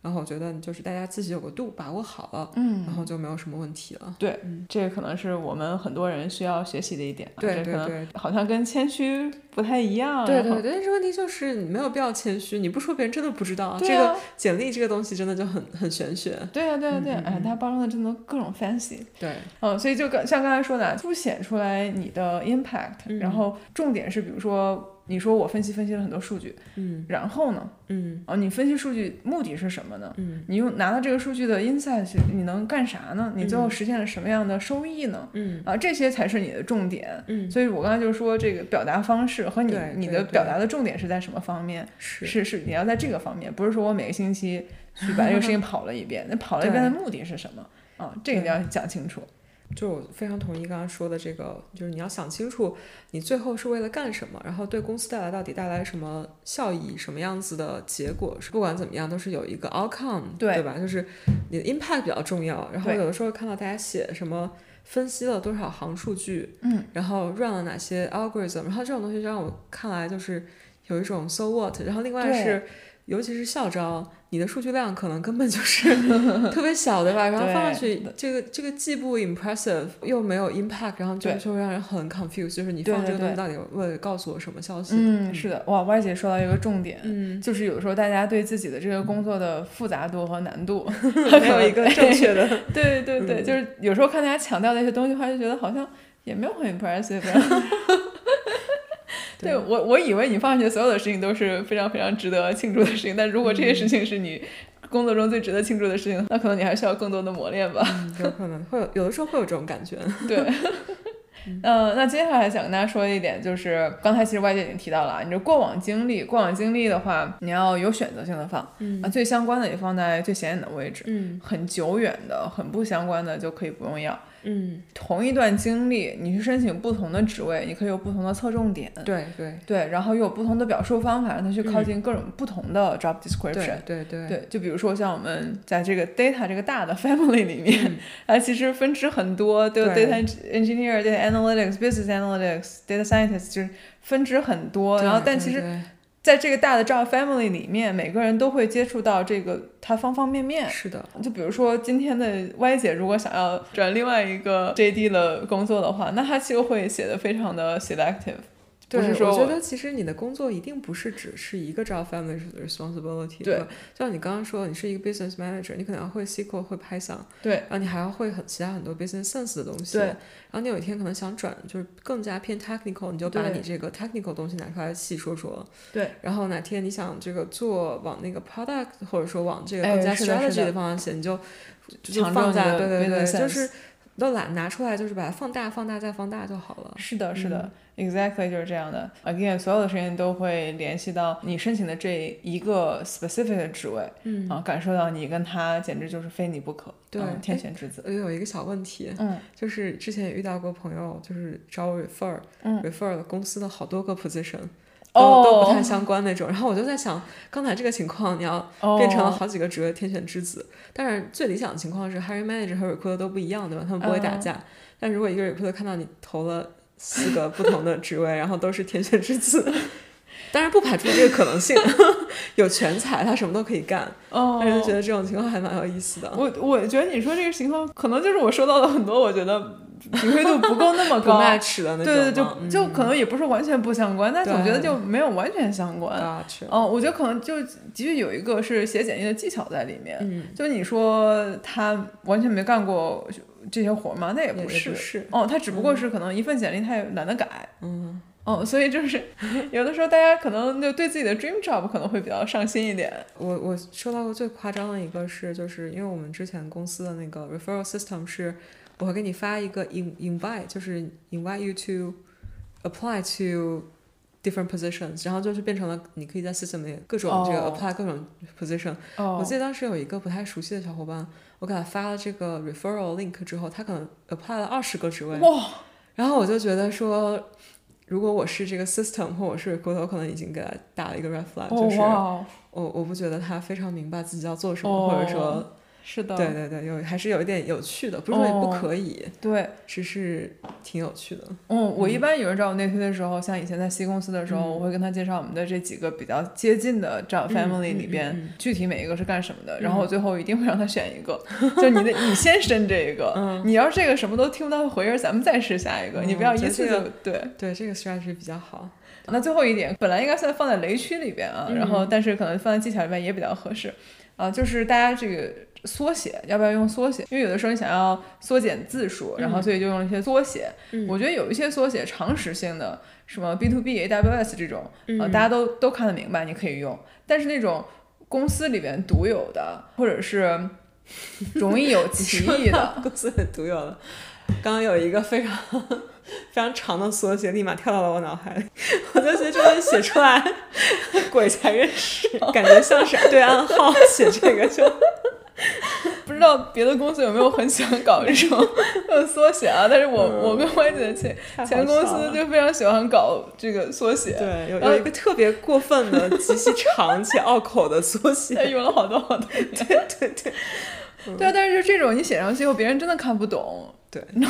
然后我觉得就是大家自己有个度，把握好了，嗯，然后就没有什么问题了。对，这个可能是我们很多人需要学习的一点啊。对对对好像跟谦虚不太一样。对对对，但是问题就是你没有必要谦虚，你不说别人真的不知道。这个简历这个东西真的就很很玄学。对啊、对啊、对呀、嗯嗯哎，它包装的真的各种 fancy。对，嗯，所以就刚像刚才说的，凸显出来你的 impact，、嗯然后重点是，比如说你说我分析分析了很多数据，嗯然后呢，嗯哦，你分析数据目的是什么呢？嗯你用拿到这个数据的 insight，你能干啥呢？你最后实现了什么样的收益呢？嗯啊，这些才是你的重点。嗯，所以我刚才就说，这个表达方式和你你的表达的重点是在什么方面？是是是，你要在这个方面，不是说我每个星期去把这个事情 跑了一遍，那跑了一遍的目的是什么？啊，这个你要讲清楚。就我非常同意刚刚说的这个，就是你要想清楚你最后是为了干什么，然后对公司带来到底带来什么效益，什么样子的结果，是不管怎么样都是有一个 outcome，对吧？就是你的 impact 比较重要。然后有的时候看到大家写什么分析了多少行数据，嗯，然后 run 了哪些 algorithm，然后这种东西让我看来就是有一种 so what，然后另外是。尤其是校招，你的数据量可能根本就是 特别小，对吧？然后放上去，这个这个既不 impressive 又没有 impact，然后就就会让人很 confused，就是你放这个东西到底为了告诉我什么消息？嗯，是的，哇歪姐说到一个重点，嗯，就是有时候大家对自己的这个工作的复杂度和难度 没有一个正确的，对对对，嗯就是有时候看大家强调的一些东西的话，就觉得好像也没有很 impressive。对我，我以为你放上去所有的事情都是非常非常值得庆祝的事情，但如果这些事情是你工作中最值得庆祝的事情，那可能你还需要更多的磨练吧。嗯有可能会有，有的时候会有这种感觉。对，呃，那接下来想跟大家说一点，就是刚才其实外界已经提到了啊，你这过往经历，过往经历的话，你要有选择性的放，嗯啊，最相关的也放在最显眼的位置，嗯很久远的、很不相关的就可以不用要。嗯，同一段经历，你去申请不同的职位，你可以有不同的侧重点，对对。对，然后又有不同的表述方法，让它去靠近各种不同的 job description。对对对。对，就比如说像我们在这个 data 这个大的 family 里面，啊，其实分支很多，都有对。data engineer、data analytics、business analytics、data scientist，就是分支很多。然后，但其实对在这个大的 job family 里面，每个人都会接触到这个它方方面面。是的，就比如说今天的 Y 姐，如果想要转另外一个 JD 的工作的话，那她就会写的非常的 selective。对，是说我觉得其实你的工作一定不是只是一个 job family responsibility。对，就像你刚刚说，你是一个 business manager，你可能要会 SQL，会 Python，对然后你还要会很其他很多 business sense 的东西。对然后你有一天可能想转，就是更加偏 technical，你就把你这个 technical 东西拿出来细说说。对。然后哪天你想这个做往那个 product，或者说往这个哎更加 strategy 的的方向写，你就就放在对对对就是都懒拿出来，就是把它放大、放大再放大就好了。是的，是的、e x a c t l y 就是这样的。Again，所有的事情都会联系到你申请的这一个 specific 的职位，嗯啊，感受到你跟他简直就是非你不可，对嗯天选之子。我有一个小问题，嗯就是之前也遇到过朋友，就是找我 refer，refer、嗯 refer 了公司的好多个 position，哦都都不太相关那种。然后我就在想，刚才这个情况，你要哦变成了好几个职位天选之子。但是，最理想的情况是 hiring manager 和 recruiter 都不一样，对吧？他们不会打嗯架。但如果一个 recruiter 看到你投了四个不同的职位，然后都是天选之子。当然不排除这个可能性，有全才，他什么都可以干。哦但是觉得这种情况还蛮有意思的。我我觉得你说这个情况，可能就是我收到的很多，我觉得 匹配度不够那么高。match 的那种对对，吗就就可能也不是完全不相关，但总觉得就没有完全相关。哦，我觉得可能就的确有一个是写简历的技巧在里面。嗯，就你说他完全没干过这些活儿吗？那也也不是。是，哦，他只不过是可能一份简历他也懒得改。嗯，哦，所以就是有的时候大家可能就对自己的 dream job 可能会比较上心一点。我我收到过最夸张的一个是，就是因为我们之前公司的那个 referral system 是，我会给你发一个 in invite，就是 invite you to apply to different positions，然后就是变成了你可以在 system 里各种这个哦 apply 各种 position。哦我记得当时有一个不太熟悉的小伙伴，我给他发了这个 referral link 之后，他可能 apply 了二十个职位，哇，然后我就觉得说。如果我是这个 system 或我是 recruiter，我可能已经给他打了一个 red flag，、哦就是我我不觉得他非常明白自己要做什么，哦。或者说，是的，对对对，有还是有一点有趣的，不是说不哦可以，对只是挺有趣的。嗯，我一般有人找我内推的时候，像以前在 C 公司的时候，嗯。我会跟他介绍我们的这几个比较接近的嗯 family 嗯里边，嗯嗯。具体每一个是干什么的，然后我最后一定会让他选一个，就你的你先申这一个，嗯你要是这个什么都听不到回音，咱们再试下一个，嗯你不要一次就对。对，这个 strategy 比较好。那最后一点，本来应该算放在雷区里边啊，然后嗯。但是可能放在技巧里面也比较合适。啊，就是大家这个缩写要不要用缩写？因为有的时候你想要缩减字数，然后所以就用一些缩写。嗯我觉得有一些缩写常识性的，什么 B to B、AWS 这种，呃，嗯大家都都看得明白，你可以用。但是那种公司里边独有的，或者是容易有 歧义的，公司很独有的。刚刚有一个非常非常长的缩写，立马跳到了我脑海里，我就觉得这个写出来 鬼才认识，感觉像是对暗号写这个就。不知道别的公司有没有很喜欢搞这种呃缩写啊？但是我、我跟歪姐的前前公司就非常喜欢搞这个缩写，对，有然后有一个特别过分的、极其长且拗口的缩写。他 用了好多好多 年。对对对，对啊，但是就这种你写上去以后，别人真的看不懂，对，那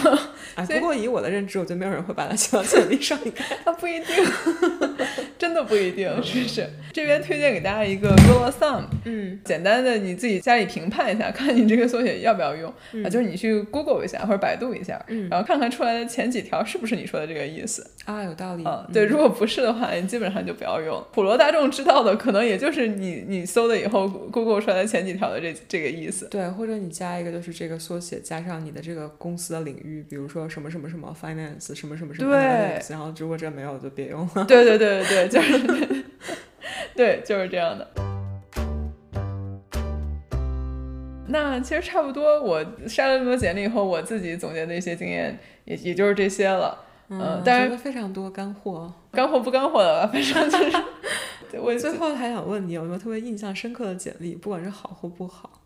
哎，不过以我的认知，我觉得没有人会把它写到简历上。他不一定，真的不一定，是不是？这边推荐给大家一个 thumb，嗯简单的你自己家里评判一下，看你这个缩写要不要用、啊，就是你去 Google 一下或者百度一下，嗯然后看看出来的前几条是不是你说的这个意思啊，有道理。啊？对，如果不是的话，你基本上就不要用。普罗大众知道的，可能也就是你你搜的以后 Google 出来的前几条的这这个意思。对，或者你加一个就是这个缩写，加上你的这个公司的领域，比如说什么什么什么 finance，什么什么什么对 analytics，然后如果这没有就别用了。对对对对对，就 是对，就是这样的。那其实差不多，我筛了那么多简历以后，我自己总结的一些经验也也就是这些了。嗯但是非常多干货。干货不干货的吧，反正就是 我最后还想问你，有没有特别印象深刻的简历，不管是好或不好，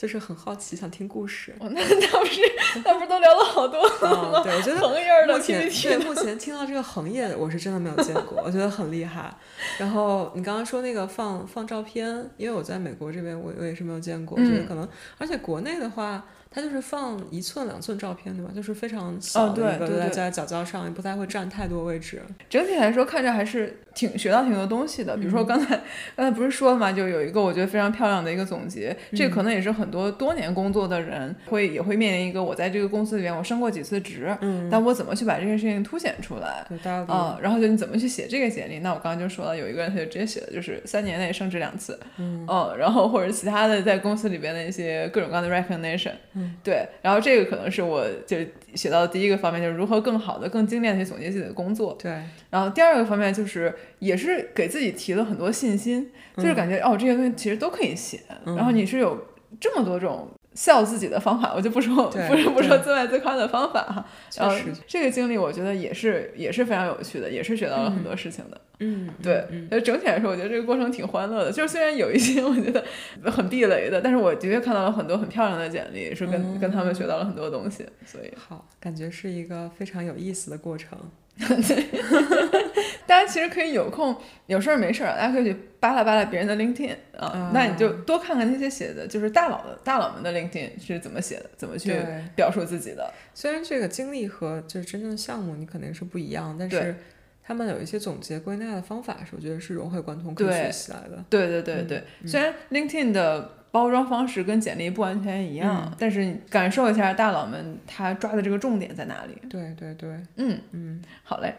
就是很好奇，想听故事。哦那那不是那不是都聊了好多了、哦，对，我觉得目前对目前听到这个行业，我是真的没有见过，我觉得很厉害。然后你刚刚说那个放放照片，因为我在美国这边，我我也是没有见过，就是嗯可能，而且国内的话，它就是放一寸两寸照片，对吧？就是非常小的一个在角角上，也不太会占太多位置。整体来说看着还是挺学到挺多东西的。比如说刚才、刚才不是说了嘛，就有一个我觉得非常漂亮的一个总结，这可能也是很多多年工作的人会也会面临一个，我在这个公司里面我升过几次职，嗯，但我怎么去把这件事情凸显出来？对，大家啊、然后就你怎么去写这个简历？那我刚刚就说了，有一个人他就直接写的就是三年内升职两次，嗯然后或者其他的在公司里边的一些各种各样的 recognition，嗯，对，然后这个可能是我就学到的第一个方面，就是如何更好的、更精炼的去总结自己的工作。对，然后第二个方面就是也是给自己提了很多信心，就是感觉、哦这些东西其实都可以写，嗯然后你是有这么多种。笑自己的方法，我就不说不是不说自卖自夸的方法哈。然后，这个经历我觉得也是也是非常有趣的，也是学到了很多事情的。嗯，对，嗯，所以整体来说，我觉得这个过程挺欢乐的。就是虽然有一些我觉得很避雷的，但是我的确看到了很多很漂亮的简历，是跟、嗯跟他们学到了很多东西。所以好，感觉是一个非常有意思的过程。大家其实可以有空有事儿没事儿，大家可以去扒拉扒拉别人的 LinkedIn 啊，啊那你就多看看那些写的，就是大佬的大佬们的 LinkedIn 是怎么写的，怎么去，表述自己的。虽然这个经历和就是真正的项目你肯定是不一样，但是他们有一些总结归纳的方法是我觉得是融会贯通可以学习来的。对对对对，虽然 LinkedIn 的包装方式跟简历不完全一样，但是感受一下大佬们他抓的这个重点在哪里。对对对，嗯，嗯，好嘞，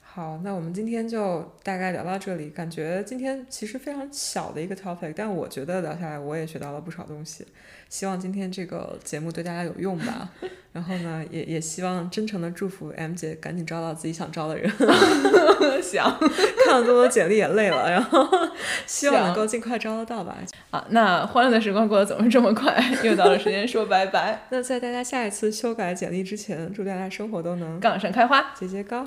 好，那我们今天就大概聊到这里。感觉今天其实非常小的一个 topic，但我觉得聊下来我也学到了不少东西。希望今天这个节目对大家有用吧。然后呢，也也希望真诚的祝福 M 姐赶紧招到自己想招的人。想看了这么多简历也累了，然后 希望能够尽快招得到吧。啊，那欢乐的时光过得总是这么快，又到了时间说拜拜，那在大家下一次修改简历之前，祝大家生活都能杠上开花。节节高。